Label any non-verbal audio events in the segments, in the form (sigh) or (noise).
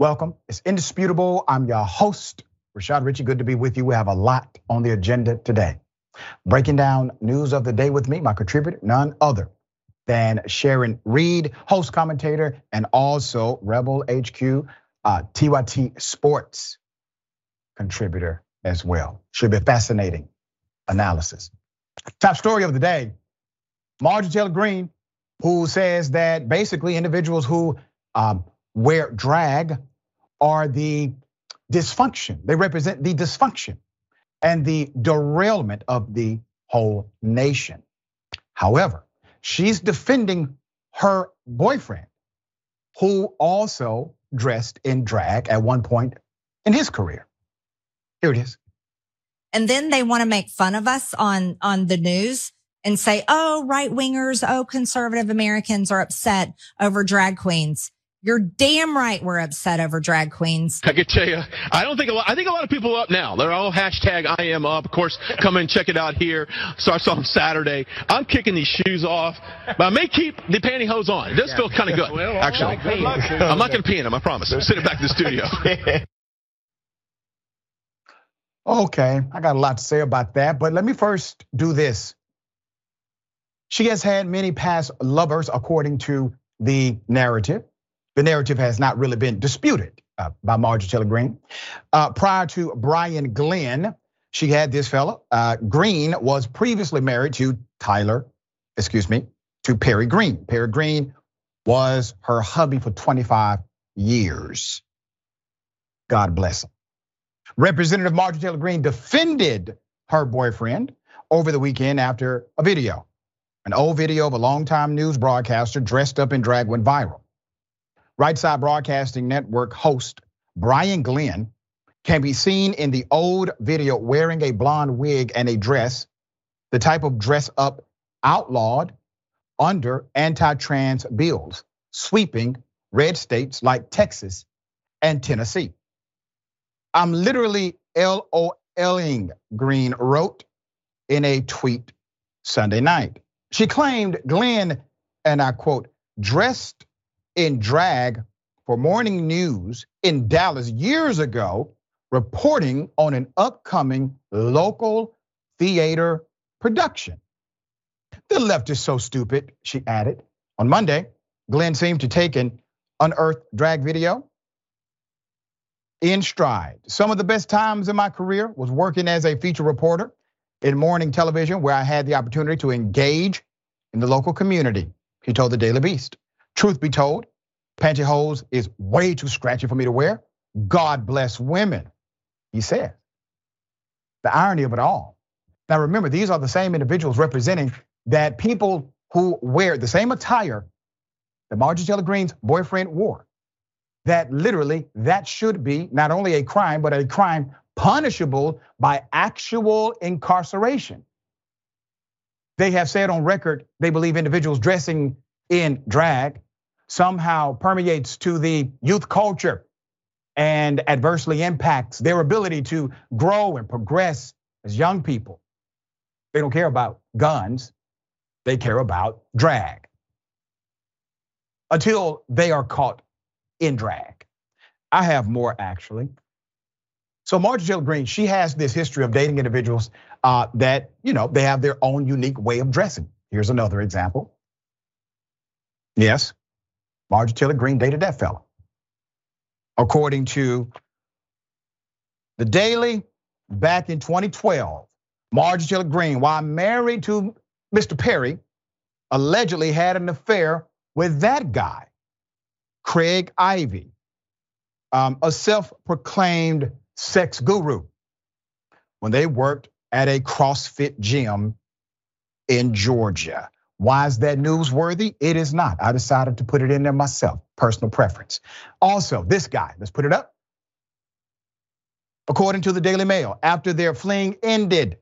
Welcome. It's indisputable. I'm your host, Rashad Richey. Good to be with you. We have a lot on the agenda today. Breaking down news of the day with me, my contributor, none other than Sharon Reed, host commentator, and also Rebel HQ uh, TYT Sports contributor as well. Should be fascinating analysis. Top story of the day Marjorie Taylor Greene, who says that basically individuals who um, wear drag are the dysfunction. They represent the dysfunction and the derailment of the whole nation. However, she's defending her boyfriend, who also dressed in drag at one point in his career. Here it is. And then they want to make fun of us on, on the news and say, oh, right wingers, oh, conservative Americans are upset over drag queens. You're damn right we're upset over drag queens. I can tell you, I don't think a lot, I think a lot of people are up now. They're all hashtag I am up. Of course, come and check it out here. So I saw them Saturday. I'm kicking these shoes off, but I may keep the pantyhose on. It does feel kind of good, well, actually. I'm not going to pee in them, I promise. I'm sitting back in the studio. (laughs) okay, I got a lot to say about that, but let me first do this. She has had many past lovers, according to the narrative the narrative has not really been disputed uh, by Marjorie Taylor Greene. Uh, prior to Brian Glenn, she had this fellow. Greene was previously married to Tyler, excuse me, to Perry Greene. Perry Greene was her hubby for 25 years. God bless him. Representative Marjorie Taylor Greene defended her boyfriend over the weekend after a video. An old video of a longtime news broadcaster dressed up in drag went viral. Right Side Broadcasting Network host Brian Glenn can be seen in the old video wearing a blonde wig and a dress, the type of dress up outlawed under anti trans bills, sweeping red states like Texas and Tennessee. I'm literally LOLing, Greene wrote in a tweet Sunday night. She claimed Glenn, and I quote, dressed in drag for morning news in Dallas years ago, reporting on an upcoming local theater production. The left is so stupid, she added. On Monday, Glenn seemed to take an unearthed drag video in stride. Some of the best times in my career was working as a feature reporter in morning television, where I had the opportunity to engage in the local community, he told the Daily Beast. Truth be told, pantyhose is way too scratchy for me to wear. God bless women, he said. The irony of it all. Now remember, these are the same individuals representing that people who wear the same attire that Marjorie Taylor Greene's boyfriend wore. That literally, that should be not only a crime, but a crime punishable by actual incarceration. They have said on record they believe individuals dressing in drag somehow permeates to the youth culture and adversely impacts their ability to grow and progress as young people. They don't care about guns, they care about drag until they are caught in drag. I have more actually. So Marjorie Greene, she has this history of dating individuals uh, that you know they have their own unique way of dressing. Here's another example. Yes, Marjorie Taylor Greene dated that fella. According to the Daily, back in 2012, Marjorie Taylor Greene, while married to Mr. Perry, allegedly had an affair with that guy, Craig Ivey, um, a self proclaimed sex guru, when they worked at a CrossFit gym in Georgia. Why is that newsworthy? It is not. I decided to put it in there myself, personal preference. Also, this guy, let's put it up. According to the Daily Mail, after their fling ended,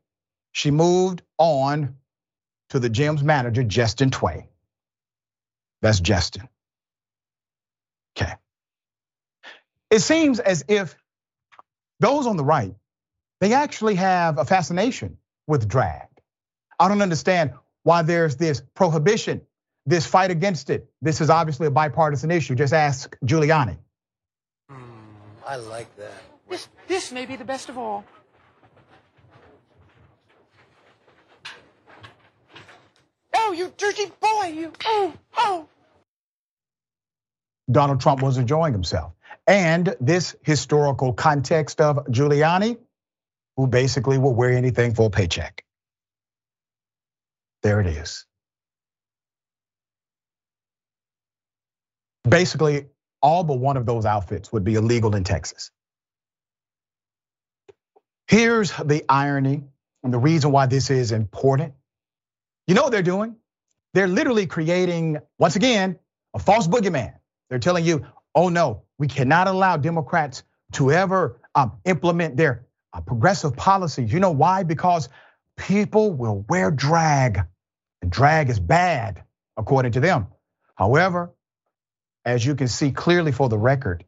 she moved on to the gym's manager, Justin Tway. That's Justin. Okay. It seems as if those on the right, they actually have a fascination with drag. I don't understand why there's this prohibition, this fight against it. This is obviously a bipartisan issue. Just ask Giuliani. Hmm, I like that. This, this may be the best of all. Oh, you dirty boy, you. Oh, oh. Donald Trump was enjoying himself. And this historical context of Giuliani, who basically will wear anything for a paycheck. There it is. Basically, all but one of those outfits would be illegal in Texas. Here's the irony and the reason why this is important. You know what they're doing? They're literally creating, once again, a false boogeyman. They're telling you, oh no, we cannot allow Democrats to ever um, implement their uh, progressive policies. You know why? Because people will wear drag, drag is bad, according to them. However, as you can see clearly for the record,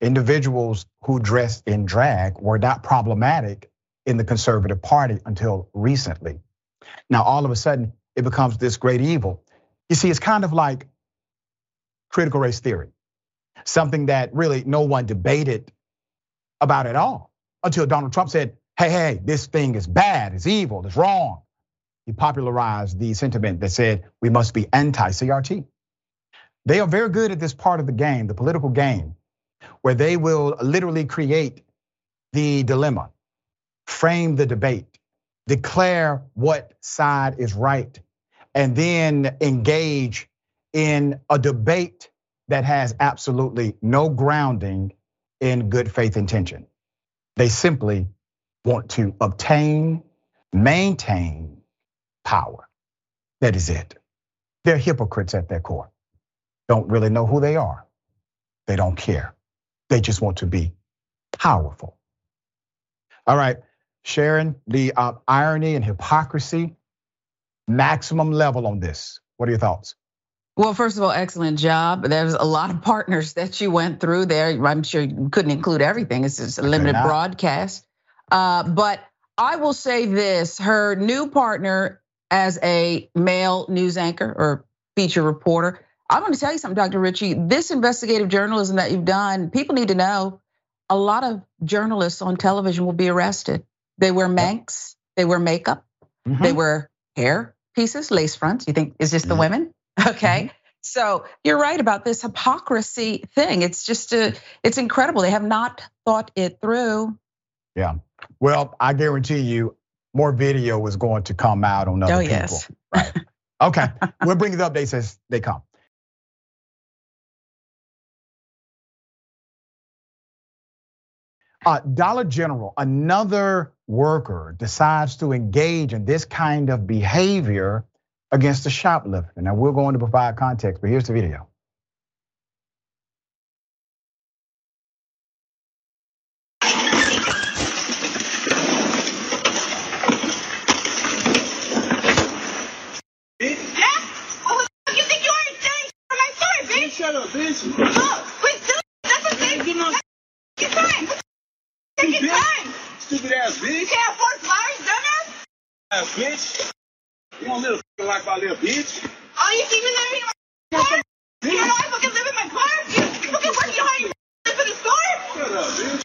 individuals who dressed in drag were not problematic in the conservative party until recently. Now, all of a sudden, it becomes this great evil. You see, it's kind of like critical race theory, something that really no one debated about at all until Donald Trump said, hey, hey, this thing is bad, it's evil, it's wrong. He popularized the sentiment that said we must be anti CRT. They are very good at this part of the game, the political game, where they will literally create the dilemma, frame the debate, declare what side is right, and then engage in a debate that has absolutely no grounding in good faith intention. They simply want to obtain, maintain power. That is it. They're hypocrites at their core. Don't really know who they are. They don't care. They just want to be powerful. All right, Sharon, the uh, irony and hypocrisy, maximum level on this. What are your thoughts? Well, first of all, excellent job. There's a lot of partners that you went through there. I'm sure you couldn't include everything. It's just a limited broadcast. Uh, but I will say this: her new partner as a male news anchor or feature reporter. I'm going to tell you something, Dr. Richey. This investigative journalism that you've done, people need to know. A lot of journalists on television will be arrested. They wear Spanx, they wear makeup, mm-hmm. they wear hair pieces, lace fronts. You think, is this the mm-hmm. women? (laughs) Okay. Mm-hmm. So you're right about this hypocrisy thing. It's just a, it's incredible. They have not thought it through. Yeah. Well, I guarantee you, more video is going to come out on other oh, people. Yes. Right. (laughs) Okay. we'll bring the updates as they come. Uh, Dollar General, another worker decides to engage in this kind of behavior against a shoplifter. Now, we're going to provide context, but here's the video. Shut up, bitch. Oh, wait, that's okay. Get my. Get time. Your time. Stupid ass bitch. You can't afford flowers, dumbass. Ass bitch. You don't live like my little bitch. Oh, you see me living in my car? You know I fucking live in my car? You fucking work, you you live in the store? Shut up, bitch.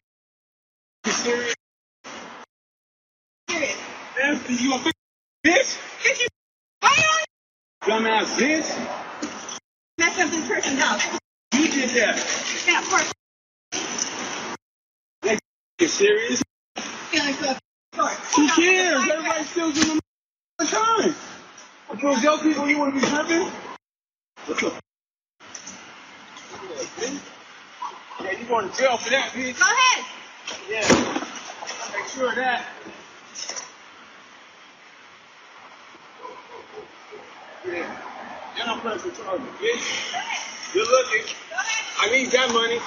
You serious? Serious. Nasty, you a bitch? Bitch, you on? Dumbass bitch. Mess up this person's house. You did. Yeah, of course. You serious? Yeah, like Who cares? Everybody still doing the time. If those young people you want to be tripping? What's up? Yeah, you going to jail for that, bitch. Go ahead. Yeah. Make sure of that. Yeah. You're not pressing charges, bitch. Good looking. I need that money.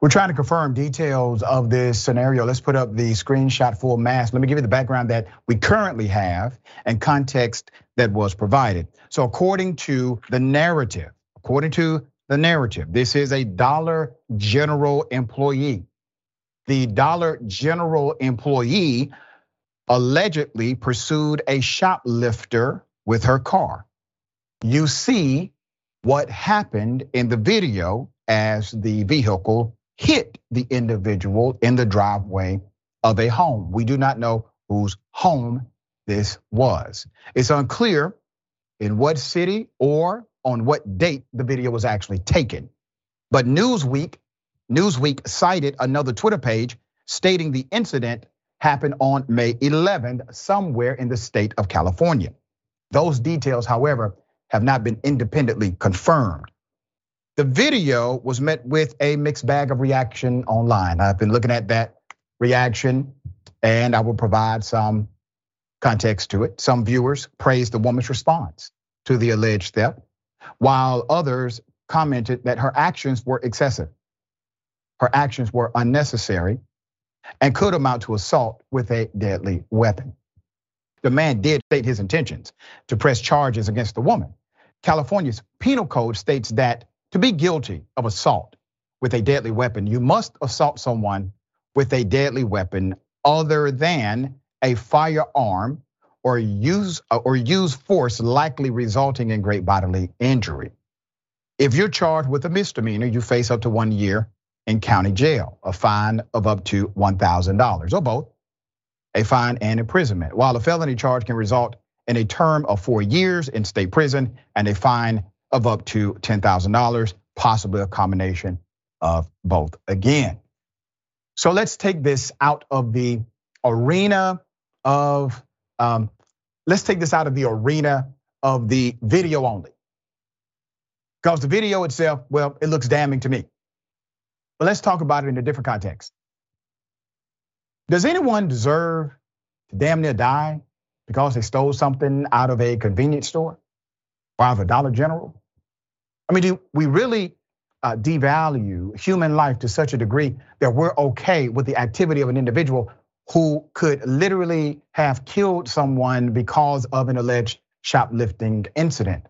We're trying to confirm details of this scenario. Let's put up the screenshot full mask. Let me give you the background that we currently have and context that was provided. So, according to the narrative, according to the narrative, this is a Dollar General employee. The Dollar General employee allegedly pursued a shoplifter with her car. You see what happened in the video as the vehicle hit the individual in the driveway of a home. We do not know whose home this was. It's unclear in what city or on what date the video was actually taken. But Newsweek, Newsweek cited another Twitter page stating the incident happened on May 11th somewhere in the state of California. Those details, however, have not been independently confirmed. The video was met with a mixed bag of reaction online. I've been looking at that reaction and I will provide some context to it. Some viewers praised the woman's response to the alleged theft, while others commented that her actions were excessive. Her actions were unnecessary and could amount to assault with a deadly weapon. The man did state his intentions to press charges against the woman. California's penal code states that to be guilty of assault with a deadly weapon, you must assault someone with a deadly weapon other than a firearm or use uh, or use force likely resulting in great bodily injury. If you're charged with a misdemeanor, you face up to one year in county jail, a fine of up to $1,000 or both, a fine and imprisonment. While a felony charge can result in a term of four years in state prison and a fine of up to $10,000, possibly a combination of both again. So let's take this out of the arena of, um, let's take this out of the arena of the video only. Because the video itself, well, it looks damning to me. But let's talk about it in a different context. Does anyone deserve to damn near die because they stole something out of a convenience store or out of a Dollar General? I mean, do we really uh, devalue human life to such a degree that we're okay with the activity of an individual who could literally have killed someone because of an alleged shoplifting incident?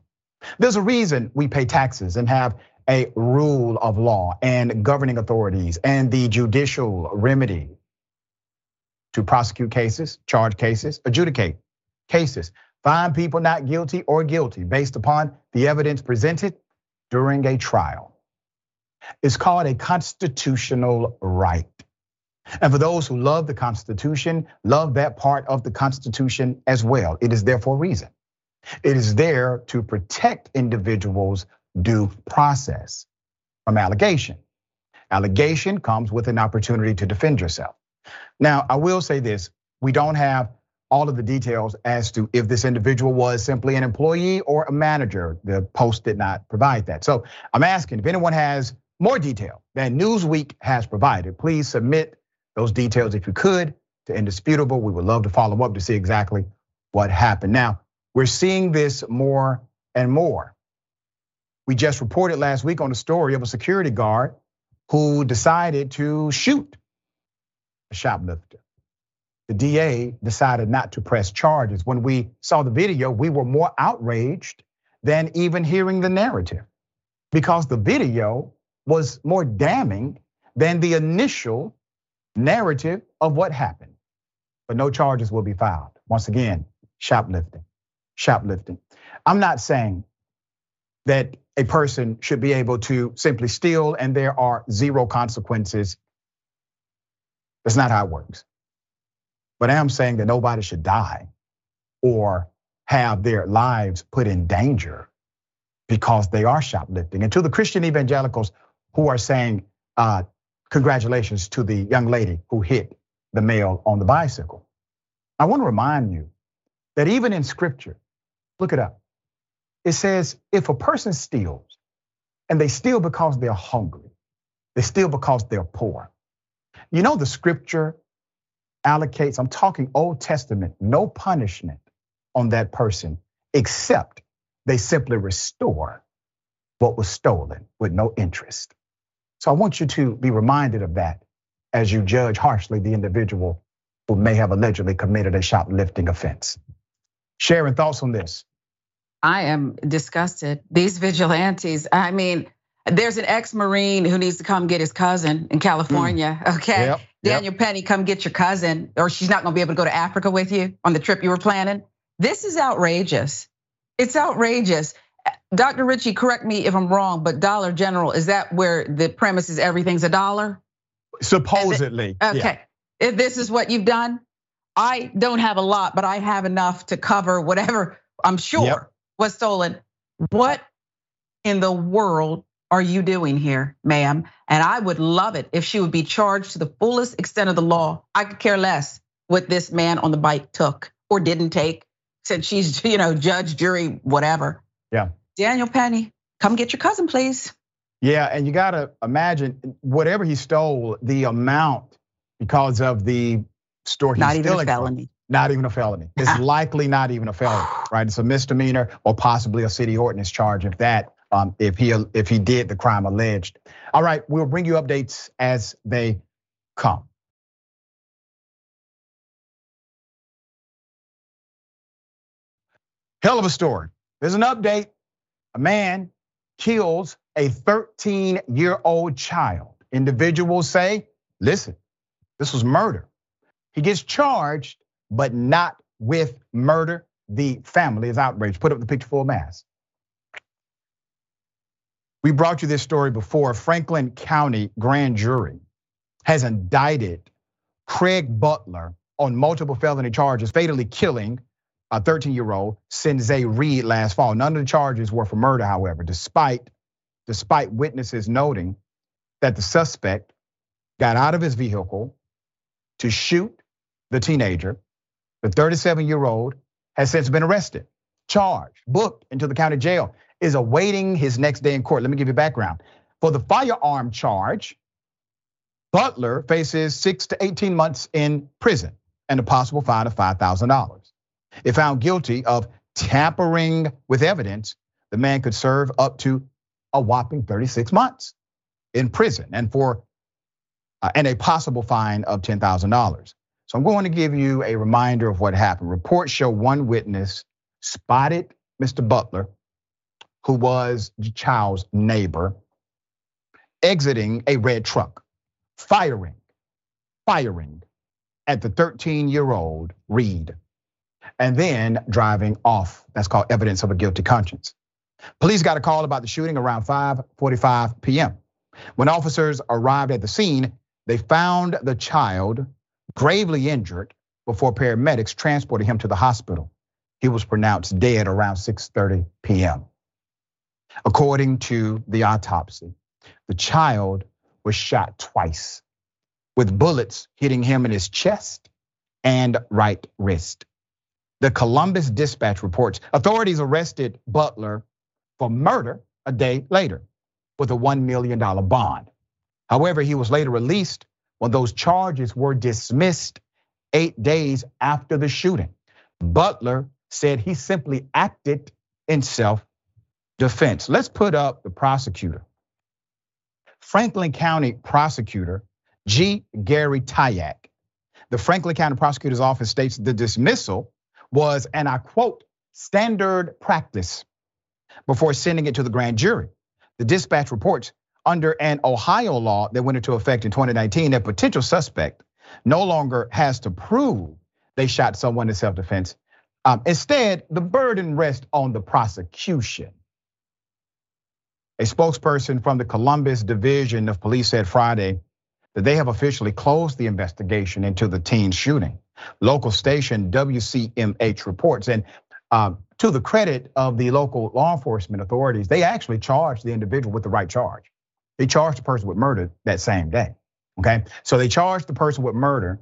There's a reason we pay taxes and have a rule of law and governing authorities and the judicial remedy to prosecute cases, charge cases, adjudicate cases, find people not guilty or guilty based upon the evidence presented during a trial. It's called a constitutional right. And for those who love the Constitution, love that part of the Constitution as well. It is there for a reason. It is there to protect individuals' due process from allegation. Allegation comes with an opportunity to defend yourself. Now, I will say this we don't have all of the details as to if this individual was simply an employee or a manager. The Post did not provide that. So I'm asking if anyone has more detail than Newsweek has provided, please submit those details if you could to Indisputable. We would love to follow up to see exactly what happened. Now, we're seeing this more and more. We just reported last week on the story of a security guard who decided to shoot a shoplifter. The DA decided not to press charges. When we saw the video, we were more outraged than even hearing the narrative because the video was more damning than the initial narrative of what happened. But no charges will be filed. Once again, shoplifting, shoplifting. I'm not saying that a person should be able to simply steal and there are zero consequences. That's not how it works. But I am saying that nobody should die or have their lives put in danger because they are shoplifting. And to the Christian evangelicals who are saying, uh, congratulations to the young lady who hit the male on the bicycle. I want to remind you that even in scripture, look it up. It says if a person steals and they steal because they're hungry, they steal because they're poor. You know, the scripture allocates, I'm talking Old Testament, no punishment on that person except they simply restore what was stolen with no interest. So I want you to be reminded of that as you judge harshly the individual who may have allegedly committed a shoplifting offense. Sharon, thoughts on this? I am disgusted. These vigilantes, I mean, there's an ex-Marine who needs to come get his cousin in California. Mm. Okay. Yep, Daniel yep. Penny, come get your cousin, or she's not gonna be able to go to Africa with you on the trip you were planning. This is outrageous. It's outrageous. Dr. Richey, correct me if I'm wrong, but Dollar General, is that where the premise is everything's a dollar? Supposedly. Okay. Yeah. If this is what you've done, I don't have a lot, but I have enough to cover whatever I'm sure yep. was stolen. What in the world are you doing here, ma'am? And I would love it if she would be charged to the fullest extent of the law. I could care less what this man on the bike took or didn't take, since she's, (laughs) you know, judge, jury, whatever. Yeah. Daniel Penny, come get your cousin, please. Yeah, and you gotta imagine whatever he stole, the amount because of the store he's not even stealing a felony. From, not even a felony. It's (laughs) likely not even a felony, right? It's a misdemeanor or possibly a city ordinance charge if that um, if he if he did the crime alleged. All right, we'll bring you updates as they come. Hell of a story. There's an update. A man kills a 13 year old child. Individuals say, listen, this was murder. He gets charged, but not with murder. The family is outraged. Put up the picture full mass. We brought you this story before. Franklin County grand jury has indicted Craig Butler on multiple felony charges, fatally killing a 13 year old Sinzae Reed last fall. None of the charges were for murder, however, despite, despite witnesses noting that the suspect got out of his vehicle to shoot the teenager. The 37 year old has since been arrested, charged, booked into the county jail is awaiting his next day in court. Let me give you background. For the firearm charge, Butler faces six to 18 months in prison and a possible fine of $5,000. If found guilty of tampering with evidence, the man could serve up to a whopping 36 months in prison and for uh, and a possible fine of $10,000. So I'm going to give you a reminder of what happened. Reports show one witness spotted Mr. Butler who was the child's neighbor, exiting a red truck, firing, firing at the 13 year old Reed, and then driving off. That's called evidence of a guilty conscience. Police got a call about the shooting around 5:45 p.m. When officers arrived at the scene, they found the child gravely injured before paramedics transported him to the hospital. He was pronounced dead around 6:30 p.m. According to the autopsy, the child was shot twice with bullets hitting him in his chest and right wrist. The Columbus Dispatch reports authorities arrested Butler for murder a day later with a $1 million bond. However, he was later released when those charges were dismissed eight days after the shooting. Butler said he simply acted in self defense. Let's put up the prosecutor. Franklin County prosecutor G. Gary Tyack. The Franklin County prosecutor's office states the dismissal was, and I quote, standard practice before sending it to the grand jury. The dispatch reports under an Ohio law that went into effect in 2019, a potential suspect no longer has to prove they shot someone in self defense. Um, instead, the burden rests on the prosecution. A spokesperson from the Columbus Division of Police said Friday that they have officially closed the investigation into the teen shooting. Local station WCMH reports, and uh, to the credit of the local law enforcement authorities, they actually charged the individual with the right charge. They charged the person with murder that same day. Okay, so they charged the person with murder.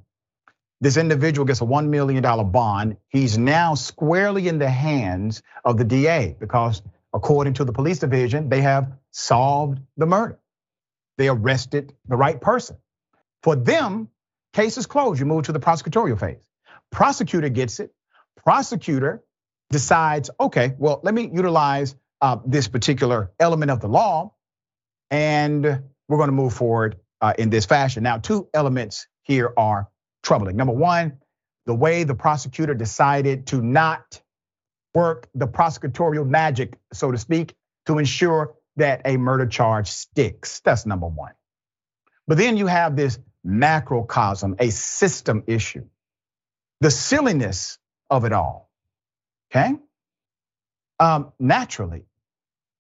This individual gets a $1 million bond. He's now squarely in the hands of the DA because According to the police division, they have solved the murder. They arrested the right person. For them, case is closed. You move to the prosecutorial phase. Prosecutor gets it. Prosecutor decides, okay, well, let me utilize uh, this particular element of the law, and we're going to move forward uh, in this fashion. Now, two elements here are troubling. Number one, the way the prosecutor decided to not work the prosecutorial magic, so to speak, to ensure that a murder charge sticks. That's number one. But then you have this macrocosm, a system issue, the silliness of it all. Okay? Um, naturally,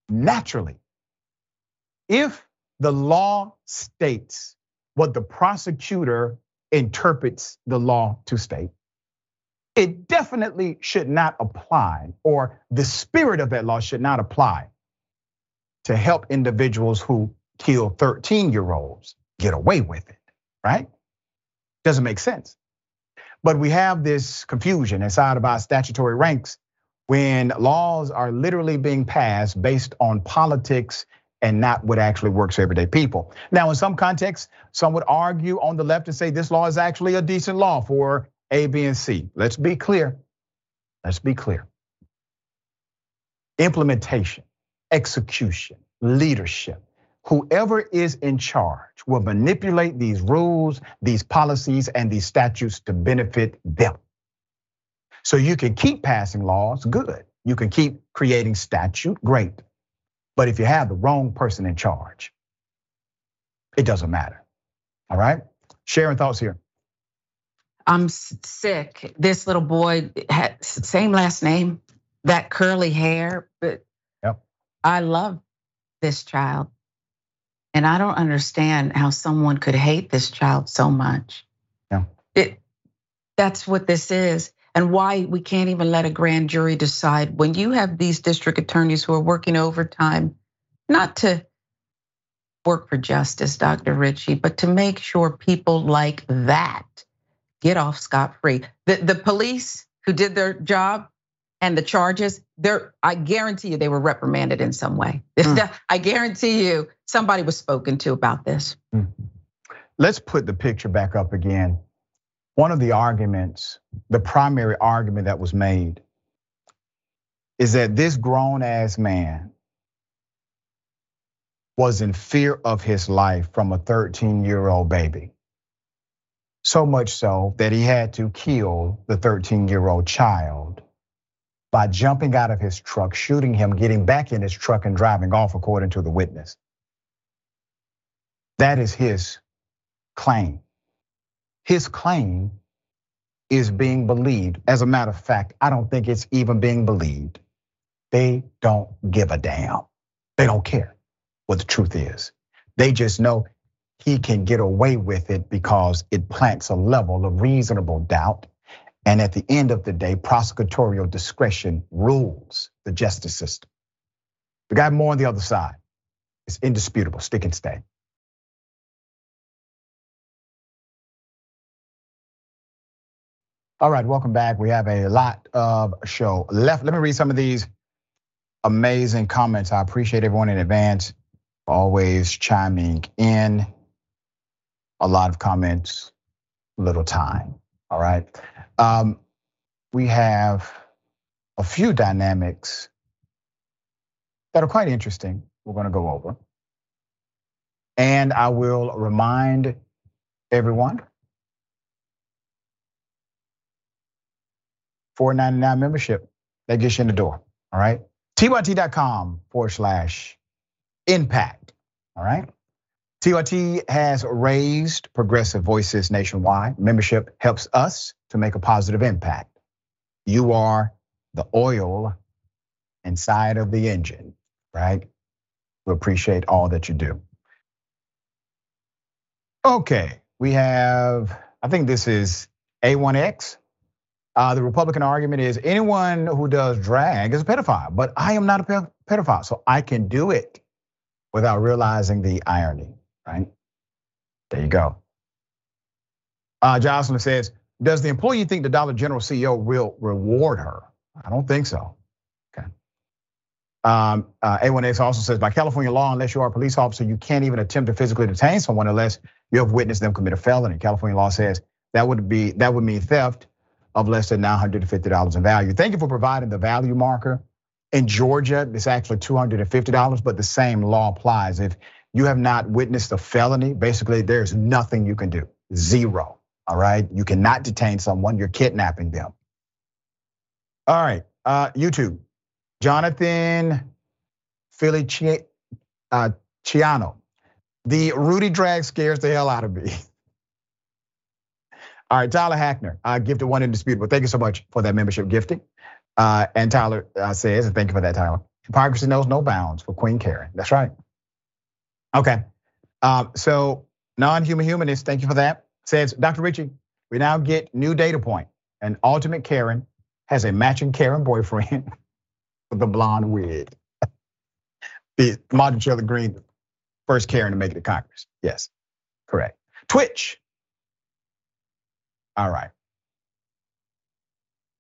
naturally. If the law states what the prosecutor interprets the law to state, it definitely should not apply, or the spirit of that law should not apply to help individuals who kill 13 year olds get away with it, right? Doesn't make sense. But we have this confusion inside of our statutory ranks when laws are literally being passed based on politics and not what actually works for everyday people. Now, in some contexts, some would argue on the left and say this law is actually a decent law for A, B, and C. Let's be clear. Let's be clear. Implementation, execution, leadership, whoever is in charge will manipulate these rules, these policies, and these statutes to benefit them. So you can keep passing laws, good. You can keep creating statute, great. But if you have the wrong person in charge, it doesn't matter. All right? Sharing thoughts here. I'm sick. This little boy had same last name, that curly hair, but yep. I love this child. And I don't understand how someone could hate this child so much. Yeah. It that's what this is. And why we can't even let a grand jury decide when you have these district attorneys who are working overtime, not to work for justice, Dr. Richey, but to make sure people like that get off scot free. The, the police who did their job, and the charges, there, I guarantee you they were reprimanded in some way. (laughs) Mm. I guarantee you somebody was spoken to about this. Mm. Let's put the picture back up again. One of the arguments, the primary argument that was made, is that this grown ass man was in fear of his life from a 13 year old baby. So much so that he had to kill the 13 year old child by jumping out of his truck, shooting him, getting back in his truck, and driving off, according to the witness. That is his claim. His claim is being believed. As a matter of fact, I don't think it's even being believed. They don't give a damn. They don't care what the truth is. They just know he can get away with it because it plants a level of reasonable doubt and at the end of the day, prosecutorial discretion rules the justice system. We got more on the other side. It's indisputable, stick and stay. All right, welcome back. We have a lot of show left. Let me read some of these amazing comments. I appreciate everyone in advance always chiming in. A lot of comments, little time. All right. Um, we have a few dynamics that are quite interesting. We're going to go over. And I will remind everyone 499 membership that gets you in the door. All right. TYT.com forward slash impact. All right. TYT has raised progressive voices nationwide. Membership helps us to make a positive impact. You are the oil inside of the engine, right? We appreciate all that you do. Okay, we have, I think this is A1X. Uh, the Republican argument is anyone who does drag is a pedophile, but I am not a pedophile, so I can do it without realizing the irony right? There you go. Uh, Jocelyn says, does the employee think the Dollar General CEO will reward her? I don't think so. Okay. Um, uh, A1X also says, by California law, unless you are a police officer, you can't even attempt to physically detain someone unless you have witnessed them commit a felony. California law says that would be that would mean theft of less than $950 in value. Thank you for providing the value marker. In Georgia, it's actually $250, but the same law applies. If you have not witnessed a felony, basically there's nothing you can do. Zero. All right. You cannot detain someone. You're kidnapping them. All right. Uh, YouTube. Jonathan Feliciano. Uh, the Rudy drag scares the hell out of me. (laughs) All right, Tyler Hackner, I gifted one indisputable. Thank you so much for that membership gifting. Uh, and Tyler uh, says, and thank you for that, Tyler. Hypocrisy knows no bounds for Queen Karen. That's right. Okay. Um, so non-human humanist, thank you for that. Says Dr. Richey, we now get new data point. An ultimate Karen has a matching Karen boyfriend (laughs) with a blonde wig. (laughs) the Martin Shirley Green, first Karen to make it to Congress. Yes, correct. Twitch. All right.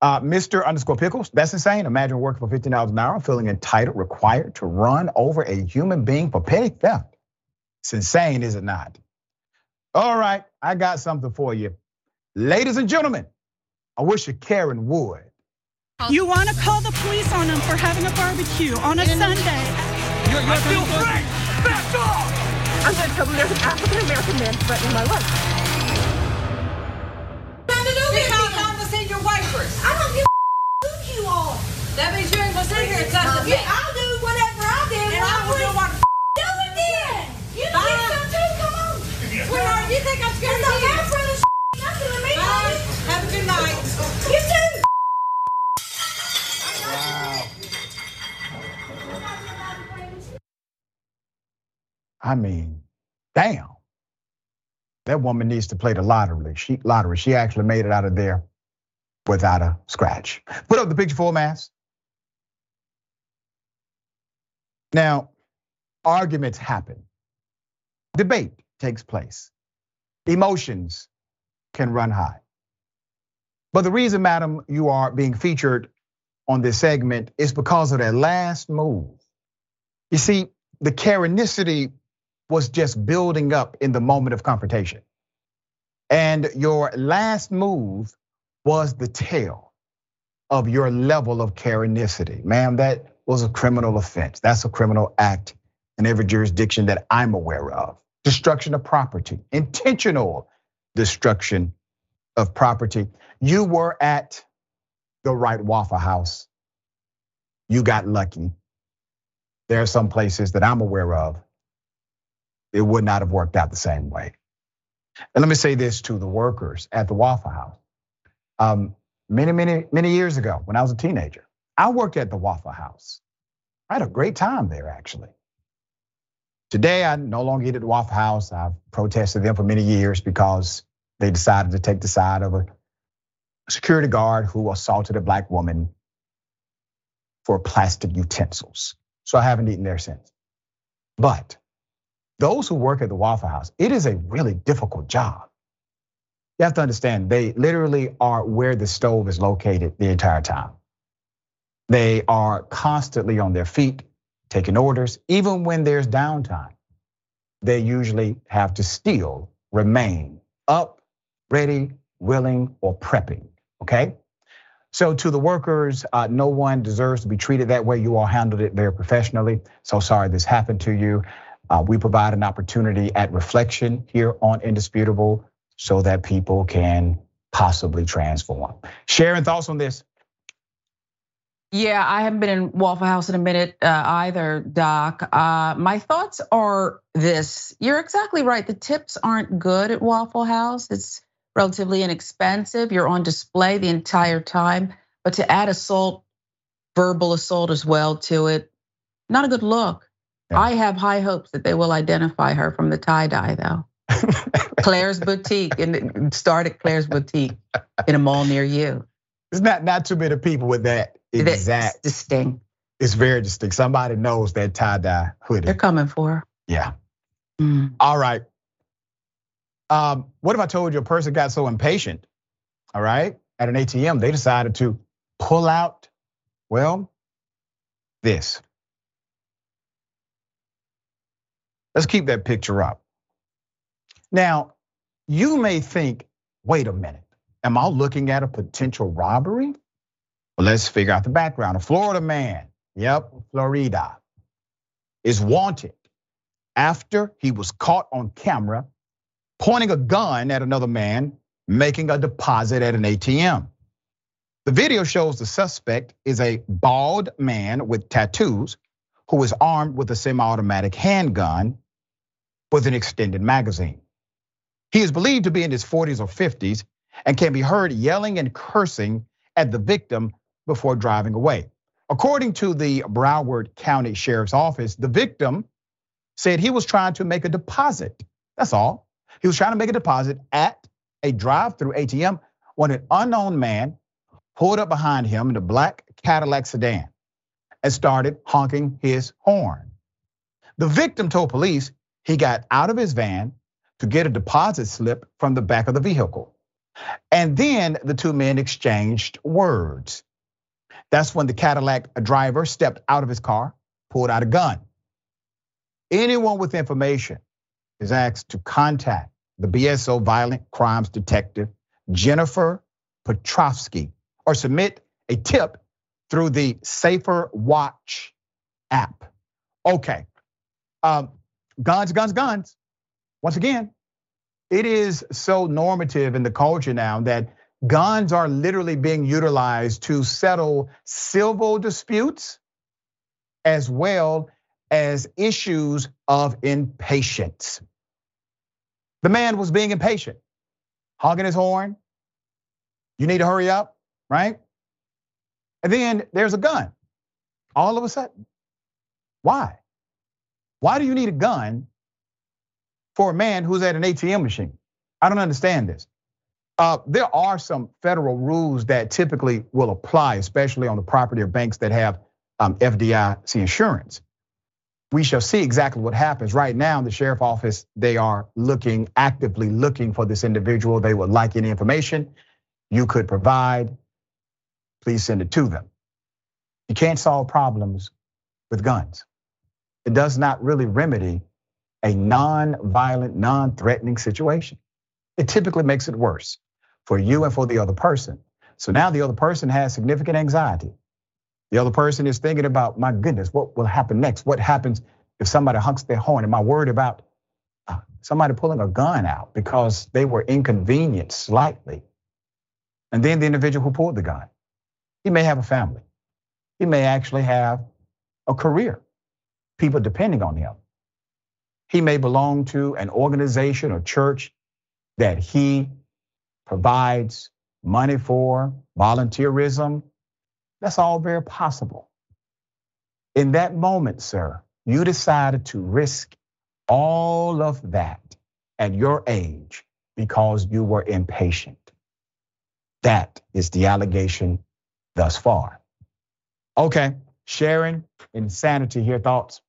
Uh, Mr. underscore pickles, that's insane. Imagine working for $15 an hour, feeling entitled, required to run over a human being for petty theft. It's insane, is it not? All right, I got something for you. Ladies and gentlemen, I wish a Karen would. You want to call the police on them for having a barbecue on a Sunday. You're, you're I feel free! Back off! I'm going to tell them there's an African American man threatening my life. I don't give a who you are. That means you ain't gonna sit here and cuss Yeah, I'll do whatever I do. And I will do what do it Bye. Have a good night. You too. I mean, damn. That woman needs to play the lottery. She lottery. She actually made it out of there without a scratch. Put up the picture full mass. Now, arguments happen. Debate takes place. Emotions can run high. But the reason, madam, you are being featured on this segment is because of that last move. You see, the Karenicity was just building up in the moment of confrontation. And your last move was the tale of your level of Karenicity. Ma'am, that was a criminal offense. That's a criminal act in every jurisdiction that I'm aware of. Destruction of property, intentional destruction of property. You were at the right Waffle House. You got lucky. There are some places that I'm aware of. It would not have worked out the same way. And let me say this to the workers at the Waffle House. Um, many, many, many years ago when I was a teenager, I worked at the Waffle House. I had a great time there, actually. Today, I no longer eat at the Waffle House. I've protested them for many years because they decided to take the side of a security guard who assaulted a black woman for plastic utensils. So I haven't eaten there since. But those who work at the Waffle House, it is a really difficult job you have to understand they literally are where the stove is located the entire time. They are constantly on their feet, taking orders, even when there's downtime. They usually have to still remain up, ready, willing, or prepping. Okay? So, to the workers, uh, no one deserves to be treated that way. You all handled it very professionally. So sorry this happened to you. Uh, we provide an opportunity at reflection here on Indisputable so that people can possibly transform. Sharing thoughts on this? Yeah, I haven't been in Waffle House in a minute uh, either, Doc. Uh, my thoughts are this: You're exactly right. The tips aren't good at Waffle House. It's relatively inexpensive. You're on display the entire time, but to add assault, verbal assault as well to it, not a good look. Yeah. I have high hopes that they will identify her from the tie dye, though. (laughs) Claire's Boutique and start at Claire's Boutique in a mall near you. It's not not too many people with that exact it's distinct. It's very distinct. Somebody knows that tie dye hoodie. They're coming for her. Yeah. Mm. All right. Um, what if I told you a person got so impatient, all right, at an ATM, they decided to pull out, well, this. Let's keep that picture up. Now, you may think, wait a minute, am I looking at a potential robbery? Let's figure out the background. A Florida man, yep, Florida, is wanted after he was caught on camera pointing a gun at another man making a deposit at an ATM. The video shows the suspect is a bald man with tattoos who is armed with a semi automatic handgun with an extended magazine. He is believed to be in his 40s or 50s and can be heard yelling and cursing at the victim before driving away. According to the Broward County Sheriff's Office, the victim said he was trying to make a deposit. That's all. He was trying to make a deposit at a drive-through ATM when an unknown man pulled up behind him in a black Cadillac sedan and started honking his horn. The victim told police he got out of his van to get a deposit slip from the back of the vehicle. And then the two men exchanged words. That's when the Cadillac driver stepped out of his car, pulled out a gun. Anyone with information is asked to contact the BSO Violent Crimes Detective, Jennifer Petrovsky, or submit a tip through the Safer Watch app. Okay, um, guns, guns, guns. Once again, it is so normative in the culture now that guns are literally being utilized to settle civil disputes as well as issues of impatience. The man was being impatient, hogging his horn. You need to hurry up, right? And then there's a gun all of a sudden. Why? Why do you need a gun for a man who's at an ATM machine? I don't understand this. Uh, there are some federal rules that typically will apply, especially on the property of banks that have um, FDIC insurance. We shall see exactly what happens. Right now, the sheriff office, they are looking, actively looking for this individual. They would like any information you could provide. Please send it to them. You can't solve problems with guns. It does not really remedy a non-violent, non-threatening situation. It typically makes it worse for you and for the other person. So now the other person has significant anxiety. The other person is thinking about, my goodness, what will happen next? What happens if somebody honks their horn? Am I worried about uh, somebody pulling a gun out because they were inconvenienced slightly? And then the individual who pulled the gun, he may have a family. He may actually have a career, people depending on him. He may belong to an organization or church that he provides money for, volunteerism. That's all very possible. In that moment, sir, you decided to risk all of that at your age because you were impatient. That is the allegation thus far. Okay, Sharon, insanity here, thoughts?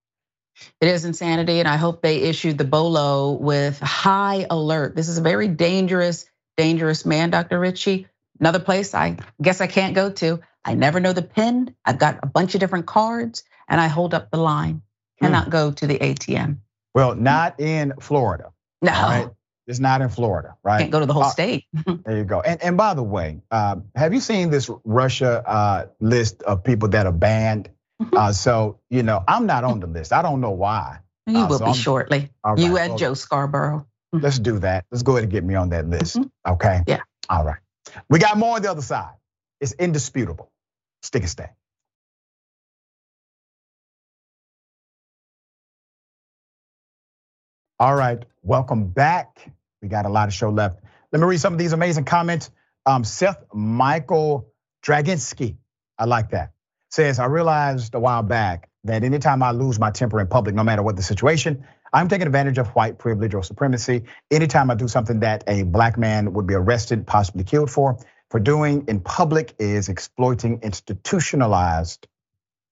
It is insanity, and I hope they issued the bolo with high alert. This is a very dangerous, dangerous man, Dr. Richey. Another place I guess I can't go to. I never know the pin. I've got a bunch of different cards, and I hold up the line. Cannot hmm. go to the ATM. Well, not in Florida. No. Right? It's not in Florida, right? Can't go to the whole uh, state. (laughs) there you go. And and by the way, uh, have you seen this Russia uh, list of people that are banned? Mm-hmm. Uh, so you know, I'm not on the list. I don't know why. You uh, will so be I'm, shortly. Right, you and well, Joe Scarborough. Mm-hmm. Let's do that. Let's go ahead and get me on that list. Mm-hmm. Okay. Yeah. All right. We got more on the other side. It's indisputable. Stick and stay. All right, welcome back. We got a lot of show left. Let me read some of these amazing comments. Um, Seth Michael Draginsky, I like that says, I realized a while back that anytime I lose my temper in public, no matter what the situation, I'm taking advantage of white privilege or supremacy. Anytime I do something that a black man would be arrested, possibly killed for, for doing in public is exploiting institutionalized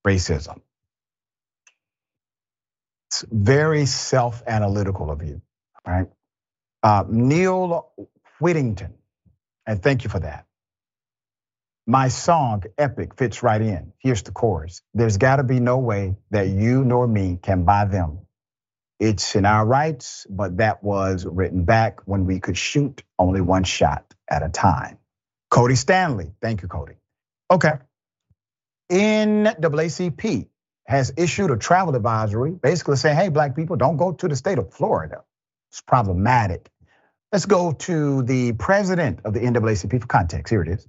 racism. It's very self analytical of you, right? Uh, Neil Whittington, and thank you for that. My song, Epic, fits right in. Here's the chorus There's got to be no way that you nor me can buy them. It's in our rights, but that was written back when we could shoot only one shot at a time. Cody Stanley, thank you, Cody. Okay. NAACP has issued a travel advisory basically saying, hey, black people, don't go to the state of Florida. It's problematic. Let's go to the president of the NAACP for context. Here it is.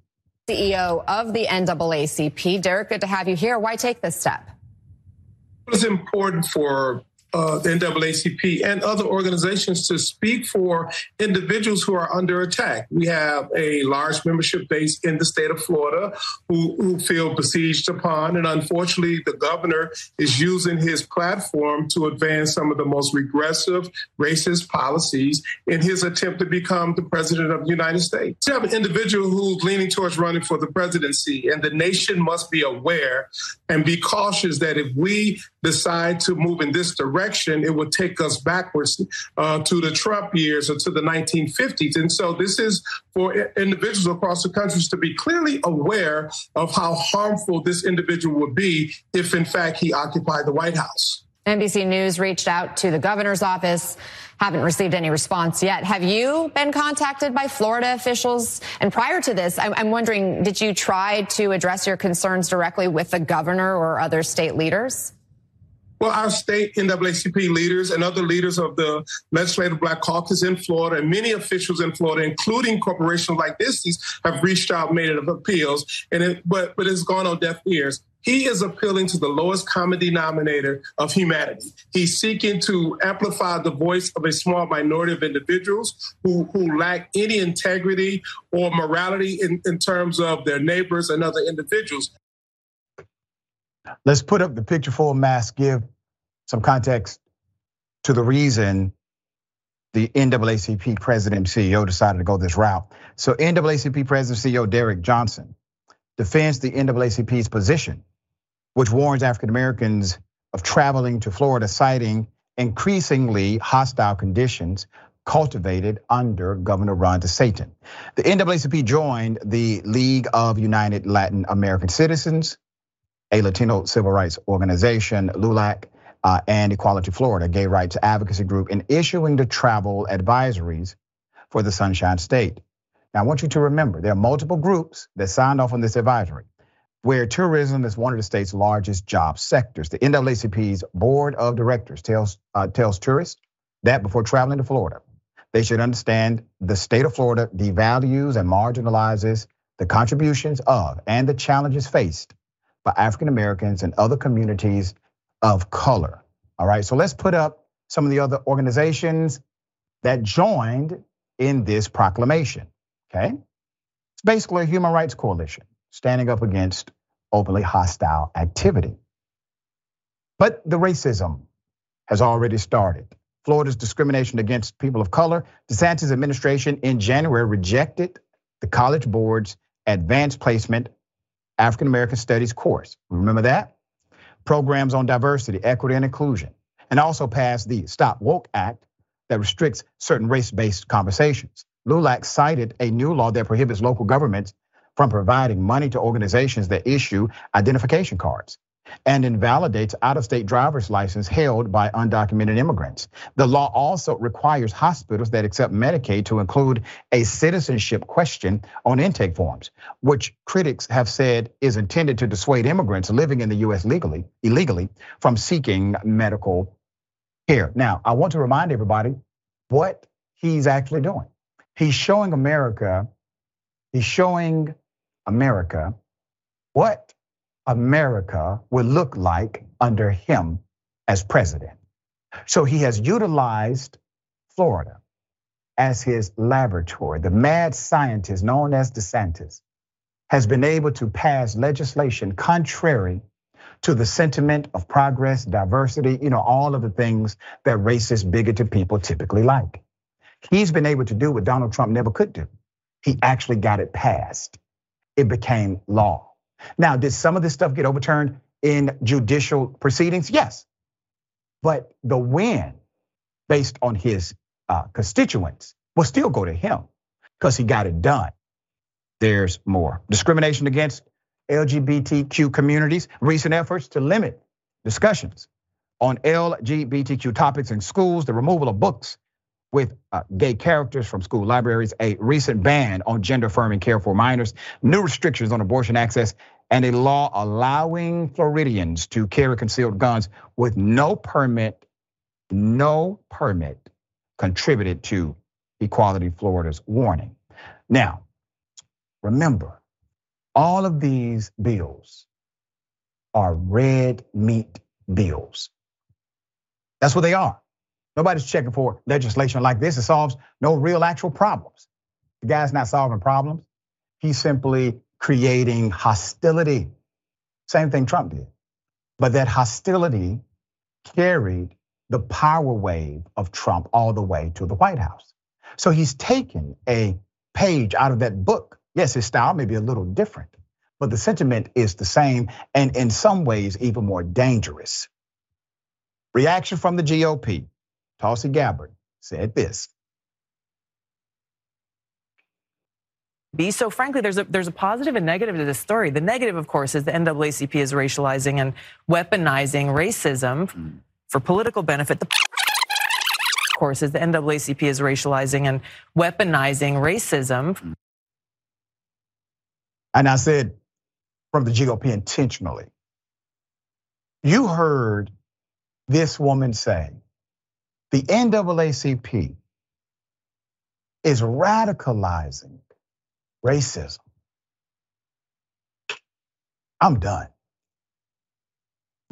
CEO of the NAACP. Derek, good to have you here. Why take this step? It's important for uh, the NAACP and other organizations to speak for individuals who are under attack. We have a large membership base in the state of Florida who, who feel besieged upon, and unfortunately, the governor is using his platform to advance some of the most regressive, racist policies in his attempt to become the president of the United States. You have an individual who's leaning towards running for the presidency, and the nation must be aware and be cautious that if we decide to move in this direction, it would take us backwards uh, to the Trump years or to the 1950s. And so this is for individuals across the country to be clearly aware of how harmful this individual would be if, in fact, he occupied the White House. NBC News reached out to the governor's office, haven't received any response yet. Have you been contacted by Florida officials? And prior to this, I'm wondering, did you try to address your concerns directly with the governor or other state leaders? Well, our state NAACP leaders and other leaders of the Legislative Black Caucus in Florida and many officials in Florida, including corporations like this, have reached out, made it of appeals, and it, but but it's gone on deaf ears. He is appealing to the lowest common denominator of humanity. He's seeking to amplify the voice of a small minority of individuals who, who lack any integrity or morality in, in terms of their neighbors and other individuals. Let's put up the picture full mask, give some context to the reason the NAACP president and CEO decided to go this route. So NAACP president CEO Derek Johnson defends the NAACP's position, which warns African Americans of traveling to Florida, citing increasingly hostile conditions cultivated under Governor Ron DeSantis. The NAACP joined the League of United Latin American Citizens, a Latino civil rights organization, LULAC, uh, and Equality Florida, gay rights advocacy group, in issuing the travel advisories for the Sunshine State. Now, I want you to remember there are multiple groups that signed off on this advisory, where tourism is one of the state's largest job sectors. The NAACP's board of directors tells uh, tells tourists that before traveling to Florida, they should understand the state of Florida devalues and marginalizes the contributions of and the challenges faced by African Americans and other communities of color. All right, so let's put up some of the other organizations that joined in this proclamation. Okay, it's basically a human rights coalition standing up against openly hostile activity. But the racism has already started. Florida's discrimination against people of color, DeSantis' administration in January rejected the College Board's advanced placement African American Studies course. Remember that? Programs on diversity, equity, and inclusion. And also passed the Stop Woke Act that restricts certain race based conversations. LULAC cited a new law that prohibits local governments from providing money to organizations that issue identification cards and invalidates out-of-state driver's license held by undocumented immigrants. The law also requires hospitals that accept Medicaid to include a citizenship question on intake forms, which critics have said is intended to dissuade immigrants living in the US legally illegally from seeking medical care. Now, I want to remind everybody what he's actually doing. He's showing America he's showing America what America would look like under him as president. So he has utilized Florida as his laboratory. The mad scientist known as DeSantis has been able to pass legislation contrary to the sentiment of progress, diversity, you know, all of the things that racist, bigoted people typically like. He's been able to do what Donald Trump never could do. He actually got it passed. It became law. Now, did some of this stuff get overturned in judicial proceedings? Yes. But the win based on his uh, constituents will still go to him because he got it done. There's more. Discrimination against LGBTQ communities, recent efforts to limit discussions on LGBTQ topics in schools, the removal of books with uh, gay characters from school libraries, a recent ban on gender affirming care for minors, new restrictions on abortion access, and a law allowing Floridians to carry concealed guns with no permit, no permit contributed to Equality Florida's warning. Now, remember, all of these bills are red meat bills. That's what they are. Nobody's checking for legislation like this. It solves no real actual problems. The guy's not solving problems. He's simply creating hostility. Same thing Trump did. But that hostility carried the power wave of Trump all the way to the White House. So he's taken a page out of that book. Yes, his style may be a little different, but the sentiment is the same and in some ways even more dangerous. Reaction from the GOP. Tulsi Gabbard said this. be. So frankly, there's a there's a positive and negative to this story. The negative, of course, is the NAACP is racializing and weaponizing racism hmm. for political benefit. The of course is the NAACP is racializing and weaponizing racism. Hmm. And I said from the GOP intentionally. You heard this woman say the NAACP is radicalizing racism. I'm done.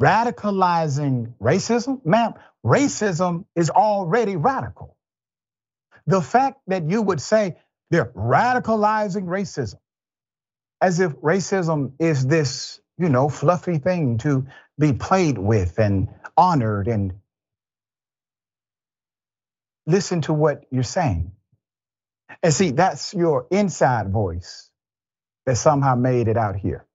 Radicalizing racism? Ma'am, racism is already radical. The fact that you would say they're radicalizing racism as if racism is this, you know, fluffy thing to be played with and honored and listen to what you're saying. And see, that's your inside voice that somehow made it out here.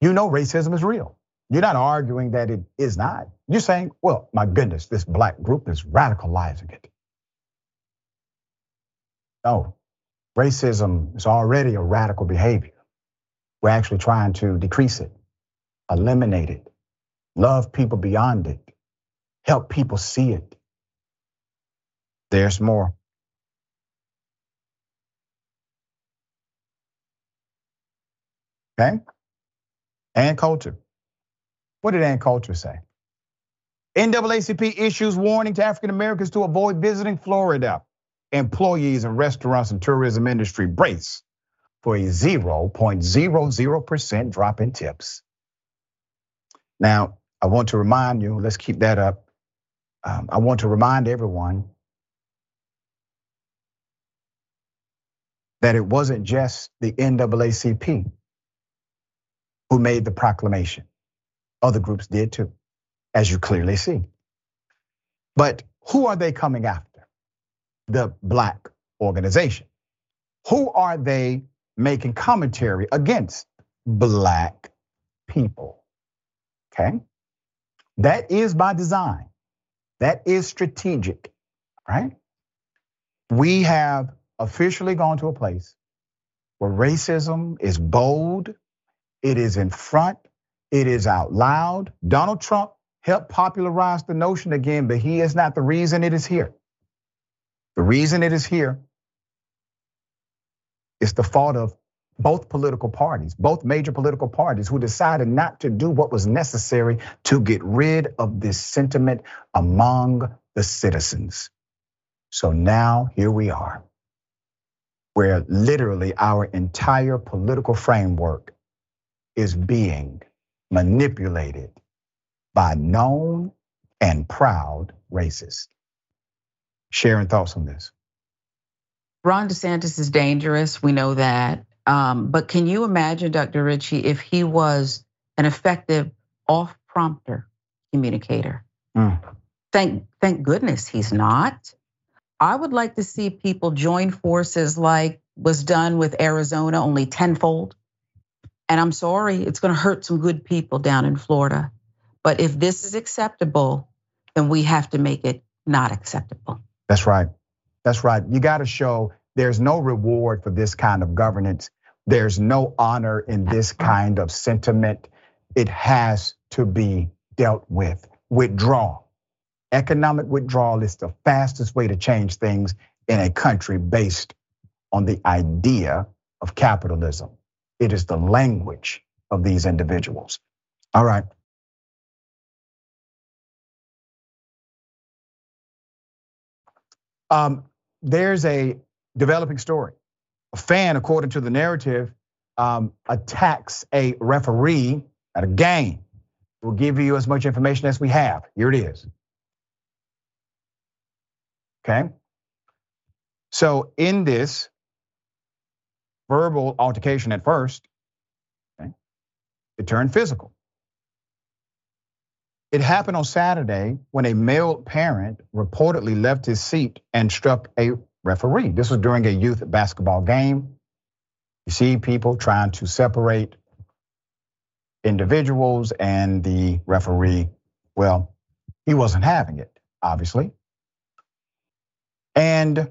You know racism is real. You're not arguing that it is not. You're saying, well, my goodness, this black group is radicalizing it. No, racism is already a radical behavior. We're actually trying to decrease it, eliminate it, love people beyond it, help people see it. There's more. Okay? Ann Coulter. What did Ann Coulter say? NAACP issues warning to African Americans to avoid visiting Florida. Employees in restaurants and tourism industry brace for a 0.00% drop in tips. Now, I want to remind you, let's keep that up. Um, I want to remind everyone that it wasn't just the NAACP who made the proclamation. Other groups did too, as you clearly see. But who are they coming after? The black organization. Who are they making commentary against? Black people. Okay? That is by design. That is strategic, right? We have officially gone to a place where racism is bold, it is in front. It is out loud. Donald Trump helped popularize the notion again, but he is not the reason it is here. The reason it is here is the fault of both political parties, both major political parties who decided not to do what was necessary to get rid of this sentiment among the citizens. So now here we are, where literally our entire political framework is being manipulated by known and proud racists. Sharon thoughts on this. Ron DeSantis is dangerous. We know that. Um, but can you imagine, Dr. Richey, if he was an effective off prompter communicator? Mm. Thank, thank goodness he's not. I would like to see people join forces like was done with Arizona, only tenfold. And I'm sorry, it's going to hurt some good people down in Florida. But if this is acceptable, then we have to make it not acceptable. That's right. That's right. You got to show there's no reward for this kind of governance. There's no honor in this kind of sentiment. It has to be dealt with. Withdrawal. Economic withdrawal is the fastest way to change things in a country based on the idea of capitalism. It is the language of these individuals. All right. Um, there's a developing story. A fan, according to the narrative, um, attacks a referee at a game. We'll give you as much information as we have. Here it is. Okay. So in this verbal altercation at first, okay, it turned physical. It happened on Saturday when a male parent reportedly left his seat and struck a referee. This was during a youth basketball game. You see people trying to separate individuals and the referee. Well, he wasn't having it, obviously. And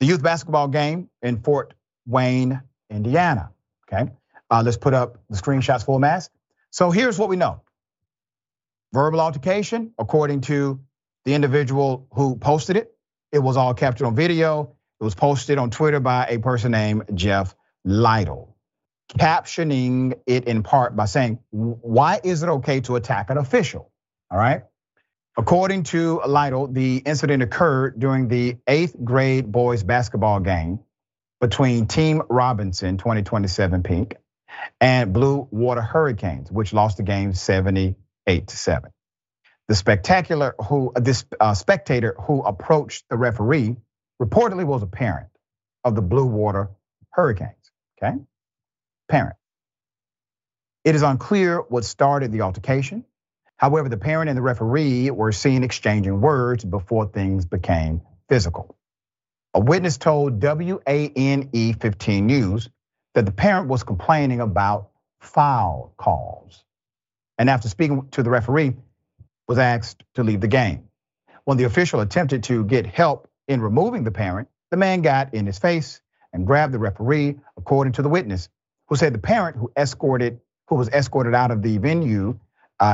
the youth basketball game in Fort Wayne, Indiana. Okay, uh, let's put up the screenshots full mass. So here's what we know verbal altercation, according to the individual who posted it. It was all captured on video. It was posted on Twitter by a person named Jeff Lytle, captioning it in part by saying, Why is it okay to attack an official? All right. According to Lytle, the incident occurred during the eighth grade boys basketball game between Team Robinson 2027 Pink and Blue Water Hurricanes, which lost the game 78 to 7. The spectacular who this uh, spectator who approached the referee reportedly was a parent of the Blue Water Hurricanes. Okay, parent. It is unclear what started the altercation. However, the parent and the referee were seen exchanging words before things became physical. A witness told WANE 15 News that the parent was complaining about foul calls. And after speaking to the referee, was asked to leave the game. When the official attempted to get help in removing the parent, the man got in his face and grabbed the referee, according to the witness, who said the parent who escorted who was escorted out of the venue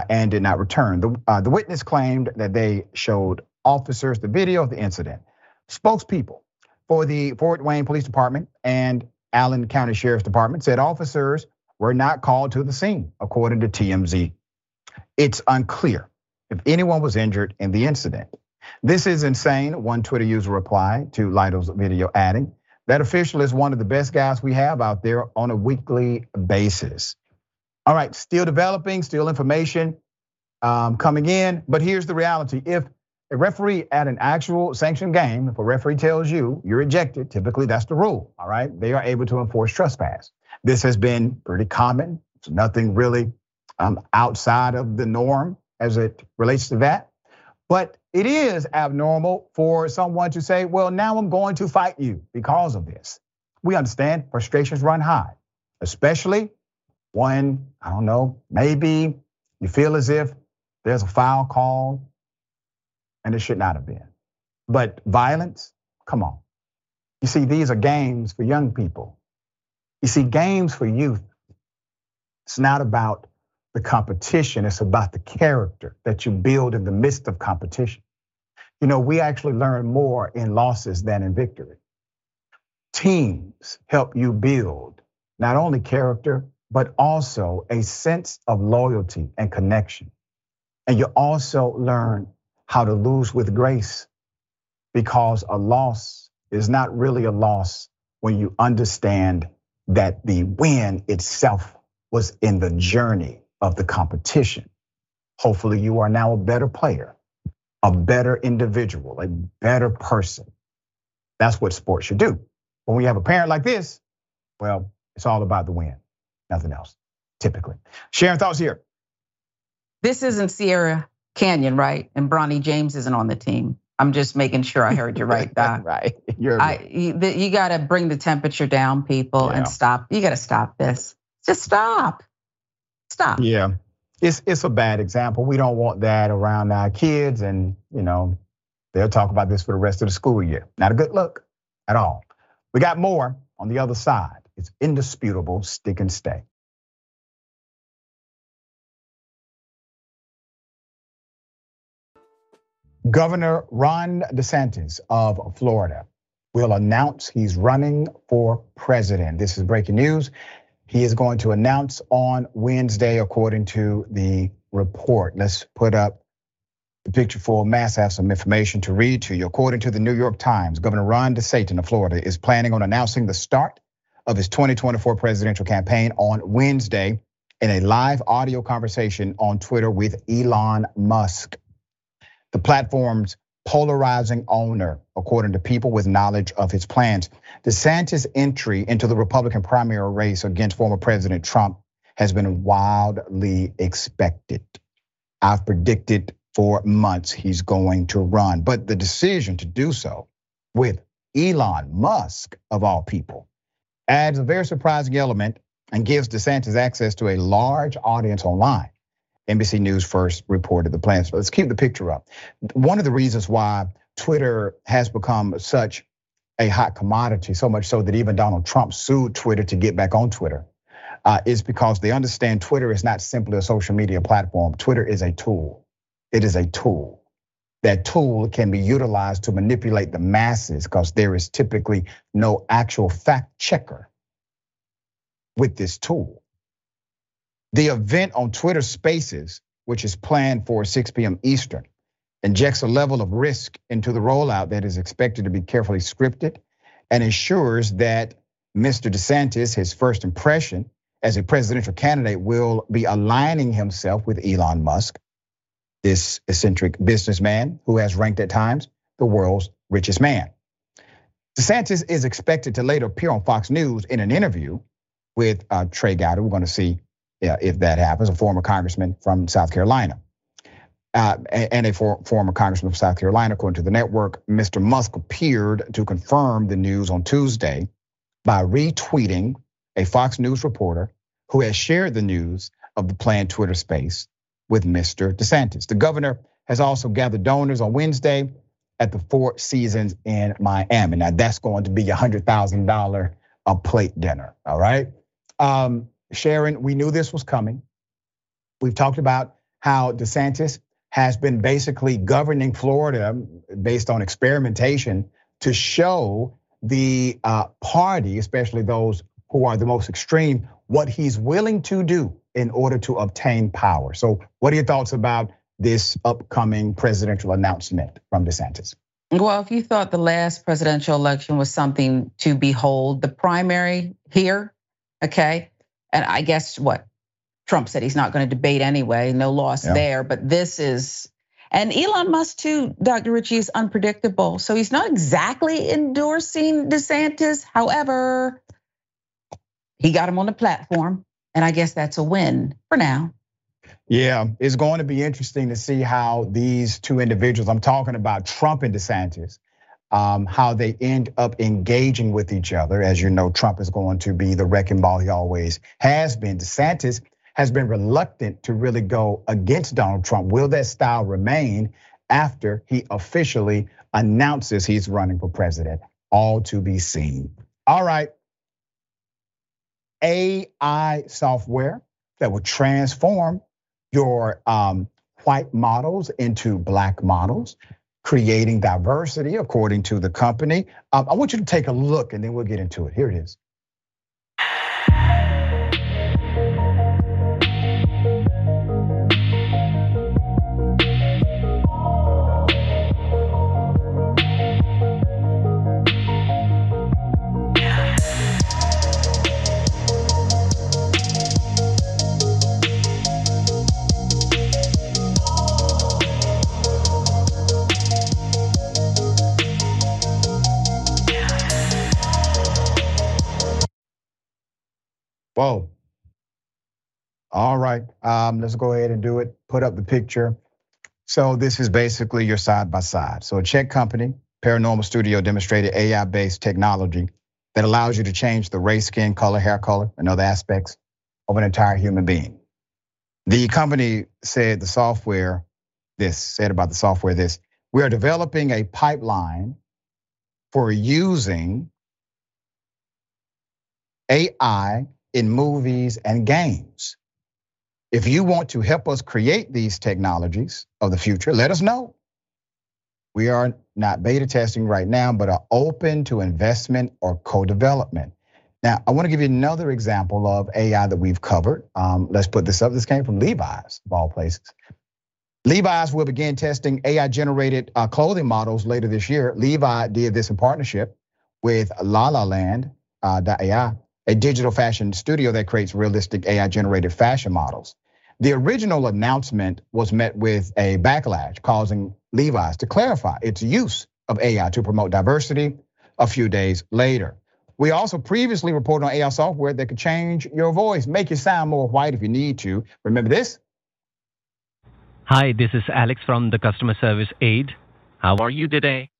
and did not return. The, uh, the witness claimed that they showed officers the video of the incident. Spokespeople for the Fort Wayne Police Department and Allen County Sheriff's Department said officers were not called to the scene, according to TMZ. It's unclear if anyone was injured in the incident. This is insane, one Twitter user replied to Lytle's video, adding, that official is one of the best guys we have out there on a weekly basis. All right, still developing, still information um, coming in. But here's the reality: if a referee at an actual sanctioned game, if a referee tells you you're ejected, typically that's the rule. All right, they are able to enforce trespass. This has been pretty common. It's nothing really um, outside of the norm as it relates to that. But it is abnormal for someone to say, well, now I'm going to fight you because of this. We understand frustrations run high, especially one, I don't know, maybe you feel as if there's a foul call and it should not have been. But violence, come on. You see, these are games for young people. You see, games for youth, it's not about the competition, it's about the character that you build in the midst of competition. You know, we actually learn more in losses than in victory. Teams help you build not only character, but also a sense of loyalty and connection. And you also learn how to lose with grace because a loss is not really a loss when you understand that the win itself was in the journey of the competition. Hopefully, you are now a better player, a better individual, a better person. That's what sports should do. When we have a parent like this, well, it's all about the win nothing else, typically. Sharon, thoughts here. This isn't Sierra Canyon, right? And Bronny James isn't on the team. I'm just making sure I heard you right, Doc. (laughs) right. You're I, you, you got to bring the temperature down, people, yeah. and stop. You got to stop this. Just stop. Stop. Yeah. It's it's a bad example. We don't want that around our kids, and you know, they'll talk about this for the rest of the school year. Not a good look at all. We got more on the other side. It's indisputable, stick and stay. Governor Ron DeSantis of Florida will announce he's running for president. This is breaking news. He is going to announce on Wednesday, according to the report. Let's put up the picture for mass. Have some information to read to you. According to the New York Times, Governor Ron DeSantis of Florida is planning on announcing the start of his 2024 presidential campaign on Wednesday in a live audio conversation on Twitter with Elon Musk. The platform's polarizing owner, according to people with knowledge of his plans. DeSantis' entry into the Republican primary race against former President Trump has been wildly expected. I've predicted for months he's going to run, but the decision to do so with Elon Musk, of all people, adds a very surprising element and gives DeSantis access to a large audience online. NBC News first reported the plans. So let's keep the picture up. One of the reasons why Twitter has become such a hot commodity, so much so that even Donald Trump sued Twitter to get back on Twitter, uh, is because they understand Twitter is not simply a social media platform. Twitter is a tool. It is a tool. That tool can be utilized to manipulate the masses because there is typically no actual fact checker with this tool. The event on Twitter Spaces, which is planned for 6 p.m. Eastern, injects a level of risk into the rollout that is expected to be carefully scripted and ensures that Mr. DeSantis, his first impression as a presidential candidate, will be aligning himself with Elon Musk, this eccentric businessman who has ranked at times the world's richest man. DeSantis is expected to later appear on Fox News in an interview with uh, Trey Gowdy. We're going to see if that happens, a former congressman from South Carolina. Uh, and a former congressman from South Carolina, according to the network, Mr. Musk appeared to confirm the news on Tuesday by retweeting a Fox News reporter who has shared the news of the planned Twitter space with Mr. DeSantis. The governor has also gathered donors on Wednesday at the Four Seasons in Miami. Now that's going to be a hundred thousand dollar a plate dinner. All right. Um, Sharon, we knew this was coming. We've talked about how DeSantis has been basically governing Florida based on experimentation to show the uh, party, especially those who are the most extreme, what he's willing to do in order to obtain power. So, what are your thoughts about this upcoming presidential announcement from DeSantis? Well, if you thought the last presidential election was something to behold, the primary here, okay, and I guess what Trump said he's not going to debate anyway, no loss yeah. there. But this is, and Elon Musk too, Dr. Richey, is unpredictable. So he's not exactly endorsing DeSantis. However, he got him on the platform, and I guess that's a win for now. Yeah, it's going to be interesting to see how these two individuals, I'm talking about Trump and DeSantis, um, how they end up engaging with each other. As you know, Trump is going to be the wrecking ball he always has been. DeSantis has been reluctant to really go against Donald Trump. Will that style remain after he officially announces he's running for president? All to be seen. All right. AI software that will transform your um, white models into black models creating diversity according to the company. Um, I want you to take a look and then we'll get into it. Here it is. Whoa. All right, um, let's go ahead and do it. Put up the picture. So this is basically your side by side. So a Czech company, Paranormal Studio, demonstrated AI-based technology that allows you to change the race, skin color, hair color, and other aspects of an entire human being. The company said the software, this said about the software, this we are developing a pipeline for using AI in movies and games. If you want to help us create these technologies of the future, let us know. We are not beta testing right now, but are open to investment or co development. Now, I want to give you another example of AI that we've covered. Um, let's put this up. This came from Levi's, of all places. Levi's will begin testing AI generated uh, clothing models later this year. Levi did this in partnership with La La Land, uh, AI a digital fashion studio that creates realistic AI generated fashion models. The original announcement was met with a backlash, causing Levi's to clarify its use of AI to promote diversity a few days later. We also previously reported on AI software that could change your voice, make you sound more white if you need to. Remember this? Hi, this is Alex from the customer service aid. How are you today?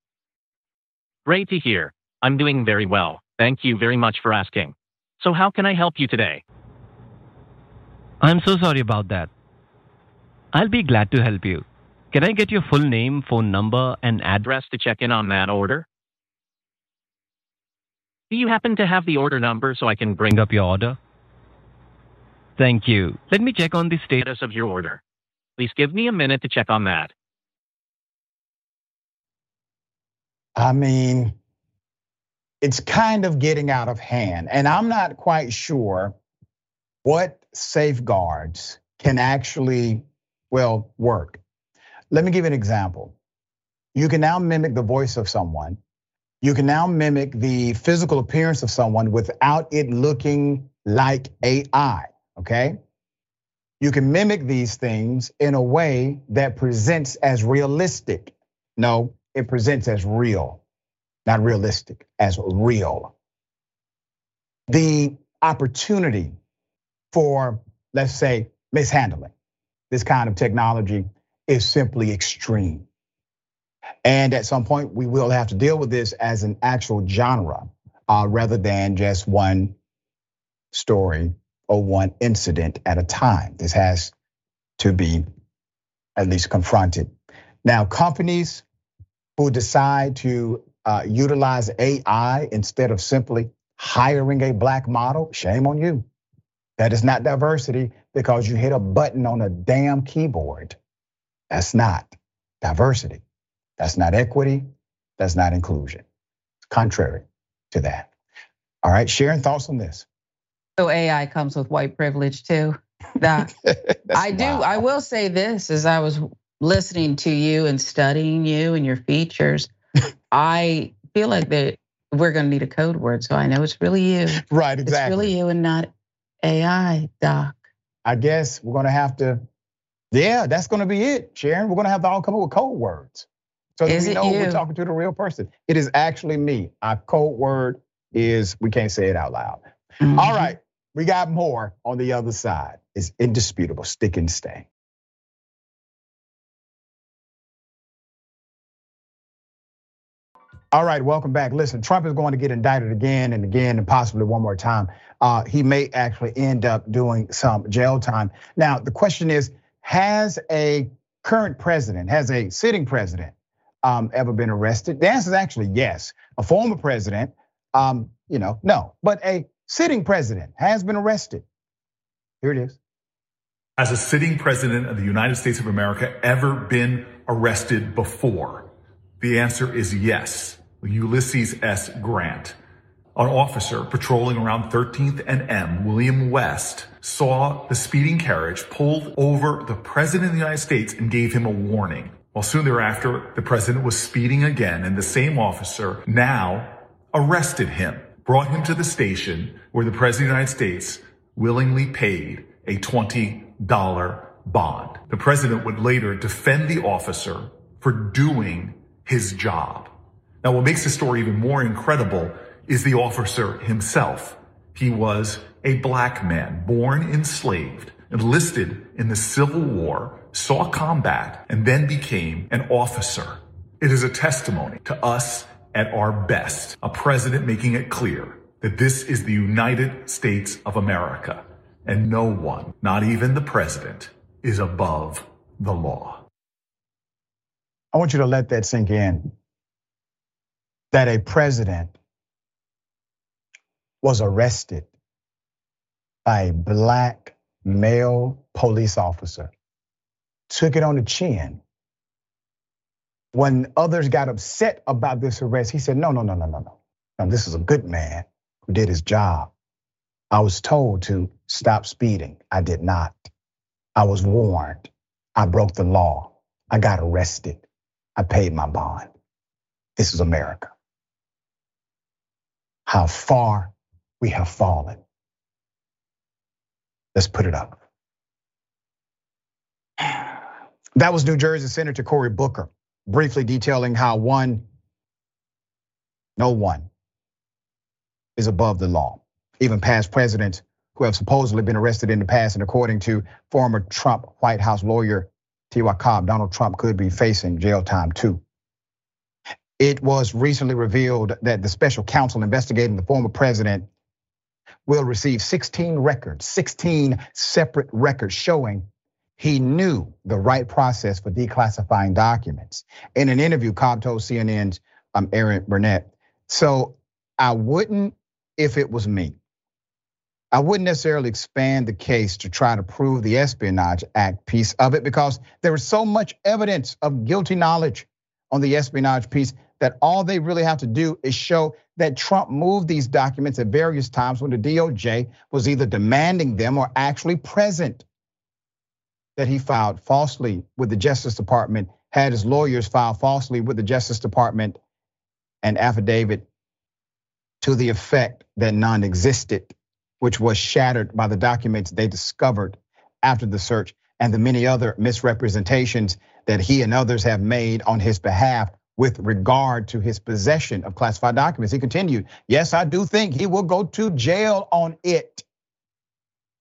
Great to hear. I'm doing very well. Thank you very much for asking. So, how can I help you today? I'm so sorry about that. I'll be glad to help you. Can I get your full name, phone number, and address to check in on that order? Do you happen to have the order number so I can bring up your order? Thank you. Let me check on the status of your order. Please give me a minute to check on that. I mean, it's kind of getting out of hand. And I'm not quite sure what safeguards can actually, well, work. Let me give you an example. You can now mimic the voice of someone. You can now mimic the physical appearance of someone without it looking like AI, okay? You can mimic these things in a way that presents as realistic. No, it presents as real, not realistic, as real. The opportunity for, let's say, mishandling this kind of technology is simply extreme. And at some point, we will have to deal with this as an actual genre uh, rather than just one story or one incident at a time. This has to be at least confronted. Now, companies who decide to Uh, utilize AI instead of simply hiring a black model, shame on you. That is not diversity because you hit a button on a damn keyboard. That's not diversity. That's not equity. That's not inclusion. Contrary to that. All right, Sharon thoughts on this. So AI comes with white privilege too. (laughs) That I do. wild. I will say this: as I was listening to you and studying you and your features, I feel like that we're going to need a code word. So I know it's really you. Right, exactly. It's really you and not AI, Doc. I guess we're gonna have to, yeah, that's gonna be it, Sharon. We're gonna have to all come up with code words. So that Is we know we're talking to the real person. It is actually me. Our code word is we can't say it out loud. Mm-hmm. All right, we got more on the other side. It's indisputable, stick and stay. All right, welcome back. Listen, Trump is going to get indicted again and again and possibly one more time. Uh, he may actually end up doing some jail time. Now, the question is, has a current president, has a sitting president um, ever been arrested? The answer is actually yes. A former president, um, you know, no, but a sitting president has been arrested. Here it is. Has a sitting president of the United States of America ever been arrested before? The answer is yes. Ulysses S. Grant, an officer patrolling around 13th and M, William West, saw the speeding carriage pulled over the president of the United States and gave him a warning. Well, soon thereafter, the president was speeding again, and the same officer now arrested him, brought him to the station where the president of the United States willingly paid a $20 bond. The president would later defend the officer for doing his job. Now, what makes this story even more incredible is the officer himself. He was a black man, born enslaved, enlisted in the Civil War, saw combat, and then became an officer. It is a testimony to us at our best, a president making it clear that this is the United States of America, and no one, not even the president, is above the law. I want you to let that sink in. That a president was arrested by a black male police officer, took it on the chin. When others got upset about this arrest, he said, No, no, no, no, no, no. This is a good man who did his job. I was told to stop speeding. I did not. I was warned. I broke the law. I got arrested. I paid my bond. This is America. How far we have fallen. Let's put it up. That was New Jersey Senator Cory Booker briefly detailing how one, no one is above the law. Even past presidents who have supposedly been arrested in the past, and according to former Trump White House lawyer Ty Cobb, Donald Trump could be facing jail time too. It was recently revealed that the special counsel investigating the former president will receive 16 records, 16 separate records showing he knew the right process for declassifying documents. In an interview, Cobb told CNN's um, Erin Burnett, so I wouldn't, if it was me, I wouldn't necessarily expand the case to try to prove the Espionage Act piece of it because there is so much evidence of guilty knowledge on the espionage piece that all they really have to do is show that Trump moved these documents at various times when the DOJ was either demanding them or actually present that he filed falsely with the Justice Department, had his lawyers file falsely with the Justice Department an affidavit to the effect that none existed, which was shattered by the documents they discovered after the search and the many other misrepresentations that he and others have made on his behalf with regard to his possession of classified documents. He continued, Yes, I do think he will go to jail on it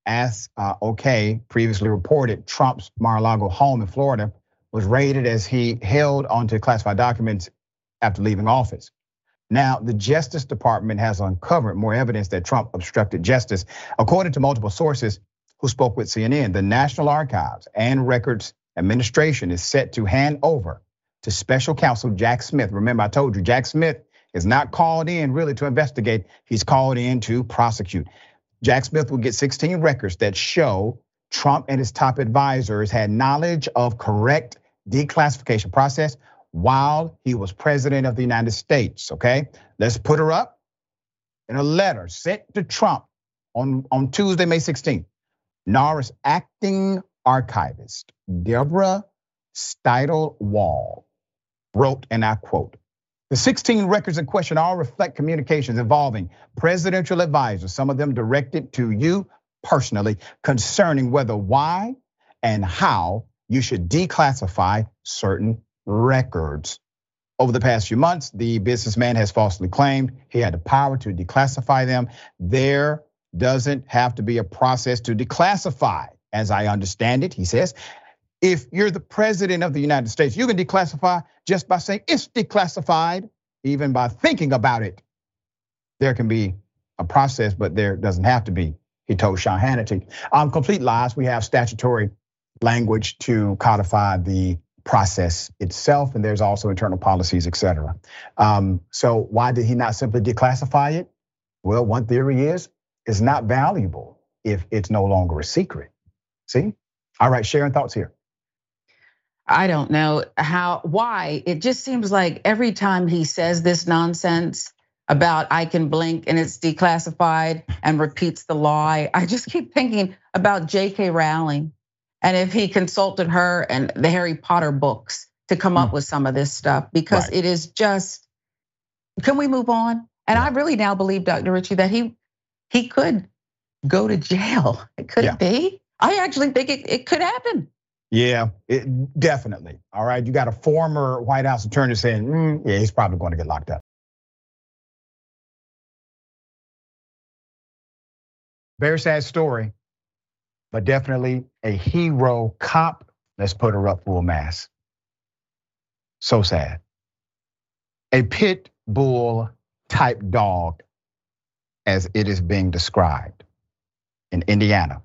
as uh, OK previously reported, Trump's Mar-a-Lago home in Florida was raided as he held onto classified documents after leaving office. Now, the Justice Department has uncovered more evidence that Trump obstructed justice. According to multiple sources who spoke with CNN, the National Archives and Records Administration is set to hand over to special counsel Jack Smith. Remember, I told you, Jack Smith is not called in really to investigate, he's called in to prosecute. Jack Smith will get 16 records that show Trump and his top advisors had knowledge of correct declassification process while he was president of the United States. Okay, let's put her up in a letter sent to Trump on, on Tuesday, May 16th. NARA's acting archivist, Deborah Steidel Wall, wrote, and I quote, the 16 records in question all reflect communications involving presidential advisors, some of them directed to you personally, concerning whether, why, and how you should declassify certain records. Over the past few months, the businessman has falsely claimed he had the power to declassify them. There doesn't have to be a process to declassify, as I understand it, he says. If you're the president of the United States, you can declassify just by saying it's declassified, even by thinking about it. There can be a process, but there doesn't have to be, he told Sean Hannity. Um, complete lies, we have statutory language to codify the process itself, and there's also internal policies, et cetera. Um, so why did he not simply declassify it? Well, one theory is it's not valuable if it's no longer a secret. See? All right, sharing thoughts here. I don't know how, why. It just seems like every time he says this nonsense about I can blink and it's declassified and repeats the lie, I just keep thinking about J.K. Rowling and if he consulted her and the Harry Potter books to come up hmm. with some of this stuff because right. it is just. Can we move on? And I really now believe, Dr. Richey that he he could go to jail. It could yeah. be. I actually think it, it could happen. Yeah, it, definitely. All right, you got a former White House attorney saying, mm, yeah, he's probably going to get locked up. Very sad story, but definitely a hero cop. Let's put her up full mass. So sad. A pit bull type dog, as it is being described in Indiana,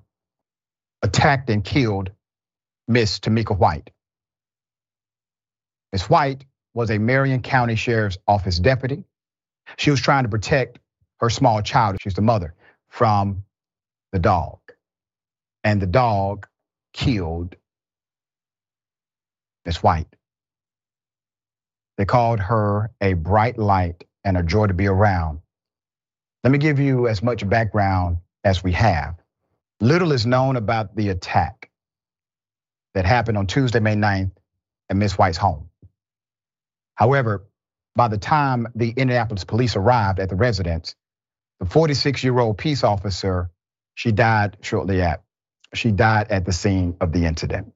attacked and killed Miss Tamika White. Miss White was a Marion County Sheriff's Office deputy. She was trying to protect her small child, she's the mother, from the dog. And the dog killed Miss White. They called her a bright light and a joy to be around. Let me give you as much background as we have. Little is known about the attack that happened on Tuesday, May 9th at Miss White's home. However, by the time the Indianapolis police arrived at the residence, The 46 year old peace officer, she died shortly at, she died at the scene of the incident.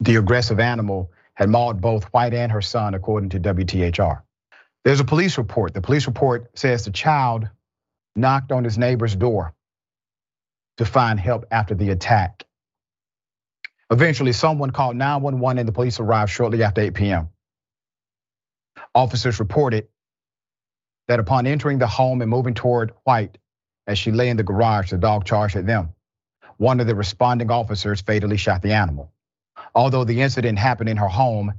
The aggressive animal had mauled both White and her son, according to WTHR. There's a police report. The police report says the child knocked on his neighbor's door to find help after the attack. Eventually, someone called 911 and the police arrived shortly after 8 p.m. Officers reported that upon entering the home and moving toward White as she lay in the garage, the dog charged at them. One of the responding officers fatally shot the animal. Although the incident happened in her home,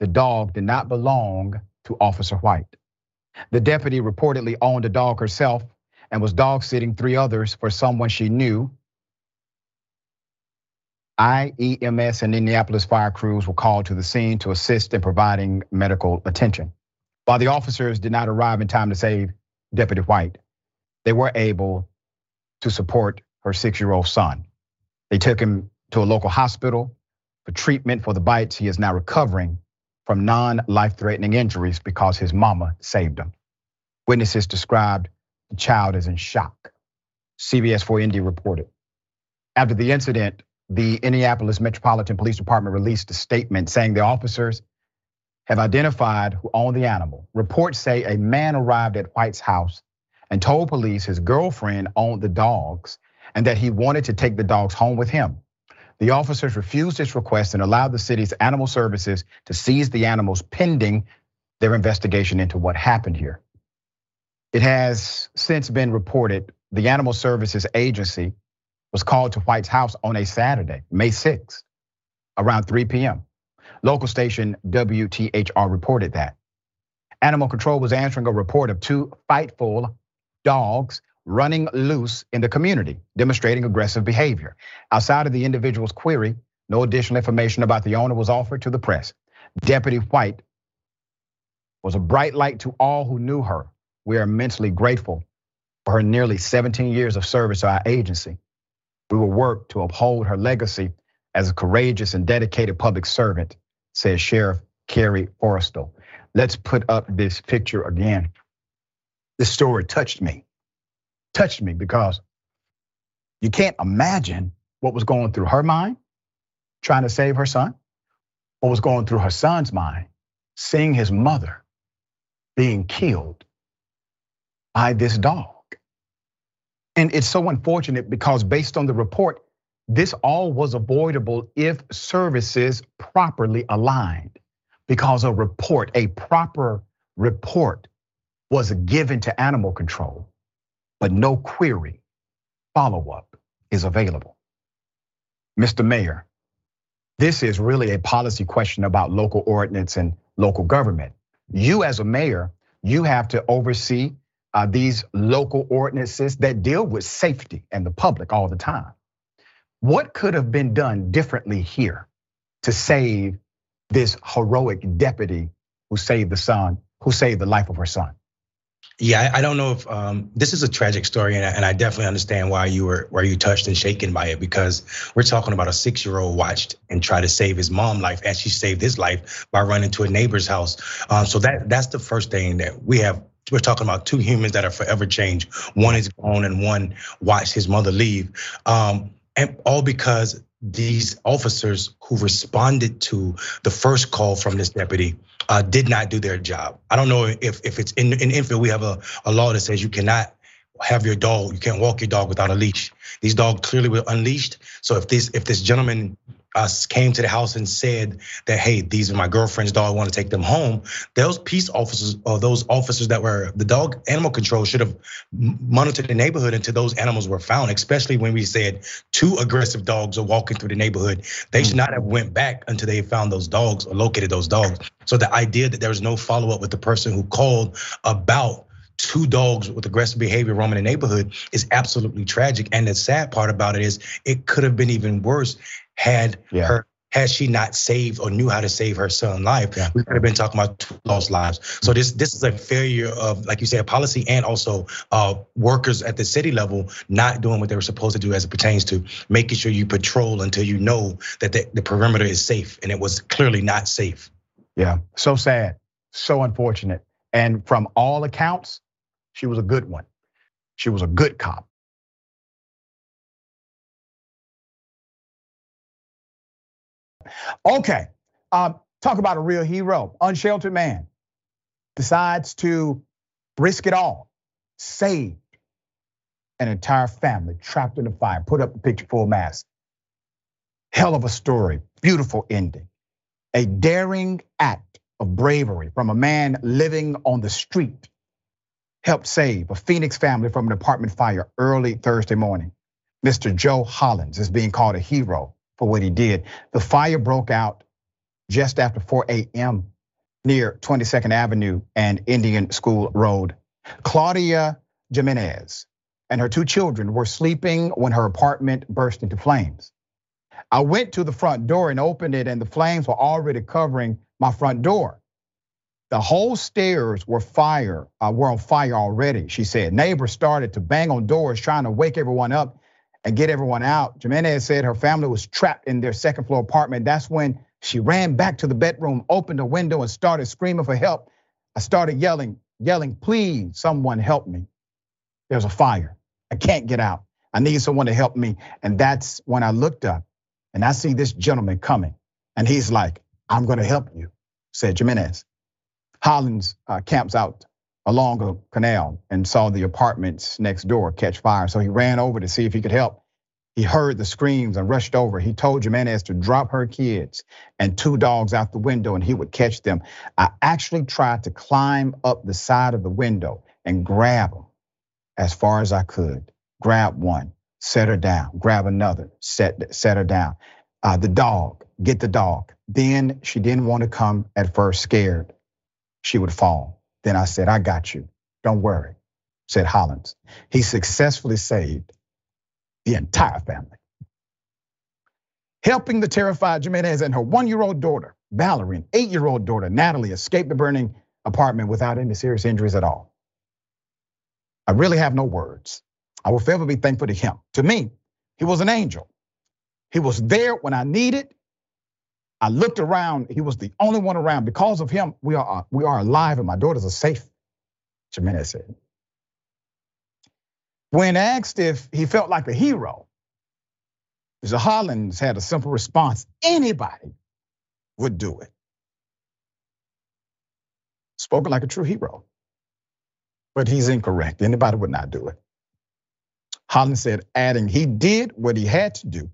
the dog did not belong to Officer White. The deputy reportedly owned the dog herself and was dog sitting three others for someone she knew. IEMS and Indianapolis fire crews were called to the scene to assist in providing medical attention. While the officers did not arrive in time to save Deputy White, they were able to support her six year old son. They took him to a local hospital for treatment for the bites. He is now recovering from non life threatening injuries because his mama saved him. Witnesses described the child as in shock. CBS 4 Indy reported. After the incident, the Indianapolis Metropolitan Police Department released a statement saying the officers have identified who owned the animal. Reports say a man arrived at White's house and told police his girlfriend owned the dogs and that he wanted to take the dogs home with him. The officers refused this request and allowed the city's animal services to seize the animals pending their investigation into what happened here. It has since been reported the Animal Services Agency was called to White's house on a Saturday, May 6th, around 3 p.m. Local station WTHR reported that. Animal Control was answering a report of two fightful dogs running loose in the community, demonstrating aggressive behavior. Outside of the individual's query, no additional information about the owner was offered to the press. Deputy White was a bright light to all who knew her. We are immensely grateful for her nearly 17 years of service to our agency. We will work to uphold her legacy as a courageous and dedicated public servant, says Sheriff Kerry Forestal. Let's put up this picture again. This story touched me touched me because you can't imagine what was going through her mind trying to save her son, what was going through her son's mind seeing his mother being killed by this dog. And it's so unfortunate because based on the report, this all was avoidable if services properly aligned. Because a report, a proper report was given to animal control but no query follow up is available. Mr. Mayor, this is really a policy question about local ordinance and local government. You, as a mayor, you have to oversee these local ordinances that deal with safety and the public all the time. What could have been done differently here to save this heroic deputy who saved the son, who saved the life of her son? Yeah, I don't know if um, this is a tragic story, and I, and I definitely understand why you were why you touched and shaken by it because we're talking about a six year old watched and tried to save his mom life as she saved his life by running to a neighbor's house. Um, so that that's the first thing that we have. We're talking about two humans that are forever changed. One is gone, and one watched his mother leave, um, and all because these officers who responded to the first call from this deputy uh, did not do their job. I don't know if if it's in in Enfield we have a, a law that says you cannot have your dog, you can't walk your dog without a leash. These dogs clearly were unleashed. So if this if this gentleman uh, came to the house and said that, hey, these are my girlfriend's dog, I want to take them home. Those peace officers or those officers that were the dog animal control should have monitored the neighborhood until those animals were found, especially when we said two aggressive dogs are walking through the neighborhood. They should not have went back until they found those dogs or located those dogs. So the idea that there was no follow up with the person who called about two dogs with aggressive behavior roaming the neighborhood is absolutely tragic. And the sad part about it is it could have been even worse had yeah. her had she not saved or knew how to save her son's life, yeah. we could have been talking about two lost lives. So this this is a failure of, like you said, a policy and also uh, workers at the city level not doing what they were supposed to do as it pertains to making sure you patrol until you know that the, the perimeter is safe, and it was clearly not safe. Yeah, so sad, so unfortunate, and from all accounts, she was a good one. She was a good cop. Okay, um, talk about a real hero. Unsheltered man decides to risk it all, save an entire family trapped in a fire. Put up a picture full mask. Hell of a story, beautiful ending. A daring act of bravery from a man living on the street helped save a Phoenix family from an apartment fire early Thursday morning. Mr. Joe Hollins is being called a hero for what he did. The fire broke out just after 4 a.m. near 22nd Avenue and Indian School Road. Claudia Jimenez and her two children were sleeping when her apartment burst into flames. I went to the front door and opened it, and the flames were already covering my front door. The whole stairs were fire, uh, were on fire already, she said. Neighbors started to bang on doors trying to wake everyone up and get everyone out. Jimenez said her family was trapped in their second floor apartment. That's when she ran back to the bedroom, opened the window, and started screaming for help. I started yelling, yelling, please, someone help me. There's a fire. I can't get out. I need someone to help me. And that's when I looked up and I see this gentleman coming. And he's like, I'm gonna help you, said Jimenez. Hollins uh, camps out along a canal and saw the apartments next door catch fire. So he ran over to see if he could help. He heard the screams and rushed over. He told Jimenez to drop her kids and two dogs out the window and he would catch them. I actually tried to climb up the side of the window and grab them as far as I could. Grab one, set her down, grab another, set, set her down. Uh, the dog, get the dog. Then she didn't want to come at first, scared she would fall. Then I said, I got you. Don't worry, said Hollins. He successfully saved the entire family. Helping the terrified Jimenez and her one year old daughter, Valerie, and eight year old daughter, Natalie, escape the burning apartment without any serious injuries at all. I really have no words. I will forever be thankful to him. To me, he was an angel. He was there when I needed I looked around, he was the only one around. Because of him, we are, we are alive and my daughters are safe, Jimenez said. When asked if he felt like a hero, Mr. Hollins had a simple response anybody would do it. Spoken like a true hero. But he's incorrect. Anybody would not do it. Hollins said, adding, he did what he had to do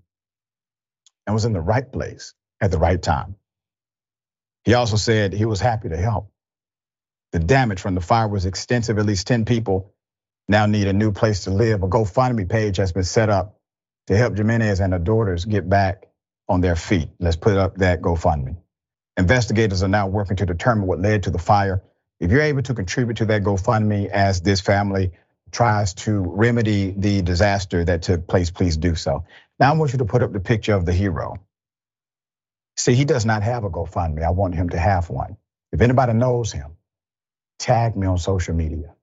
and was in the right place at the right time. He also said he was happy to help. The damage from the fire was extensive. At least 10 people now need a new place to live. A GoFundMe page has been set up to help Jimenez and her daughters get back on their feet. Let's put up that GoFundMe. Investigators are now working to determine what led to the fire. If you're able to contribute to that GoFundMe as this family tries to remedy the disaster that took place, please do so. Now I want you to put up the picture of the hero. See, he does not have a GoFundMe. I want him to have one. If anybody knows him, tag me on social media,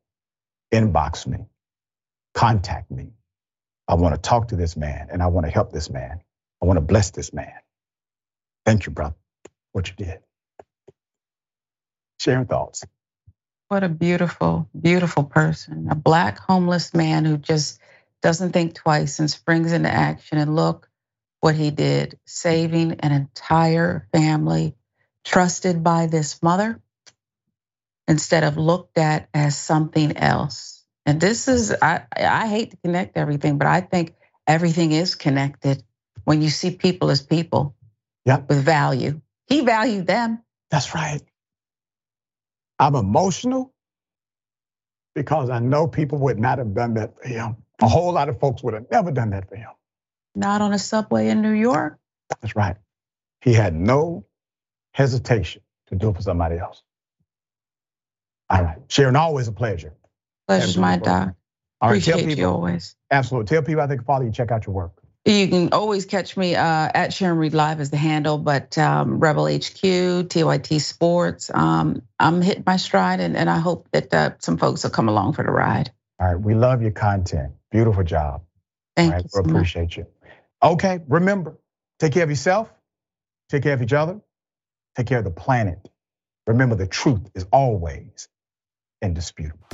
inbox me, contact me. I want to talk to this man and I want to help this man. I want to bless this man. Thank you, brother, what you did. Your thoughts. What a beautiful, beautiful person. A black homeless man who just doesn't think twice and springs into action. And look, what he did, saving an entire family trusted by this mother instead of looked at as something else. And this is, I, I hate to connect everything, but I think everything is connected when you see people as people yep. with value. He valued them. That's right. I'm emotional because I know people would not have done that for him. A whole lot of folks would have never done that for him not on a subway in New York. That's right. He had no hesitation to do it for somebody else. All right, Sharon, always a pleasure. Pleasure's my doc. All right, Appreciate tell people, you always. Absolutely. Tell people I think follow you, check out your work. You can always catch me uh, at Sharon Reed Live as the handle, but um, Rebel HQ, TYT Sports. Um, I'm hitting my stride, and, and I hope that uh, some folks will come along for the ride. All right, we love your content. Beautiful job. Thank right, you. So we appreciate much. you. Okay, remember, take care of yourself, take care of each other, take care of the planet. Remember, the truth is always indisputable.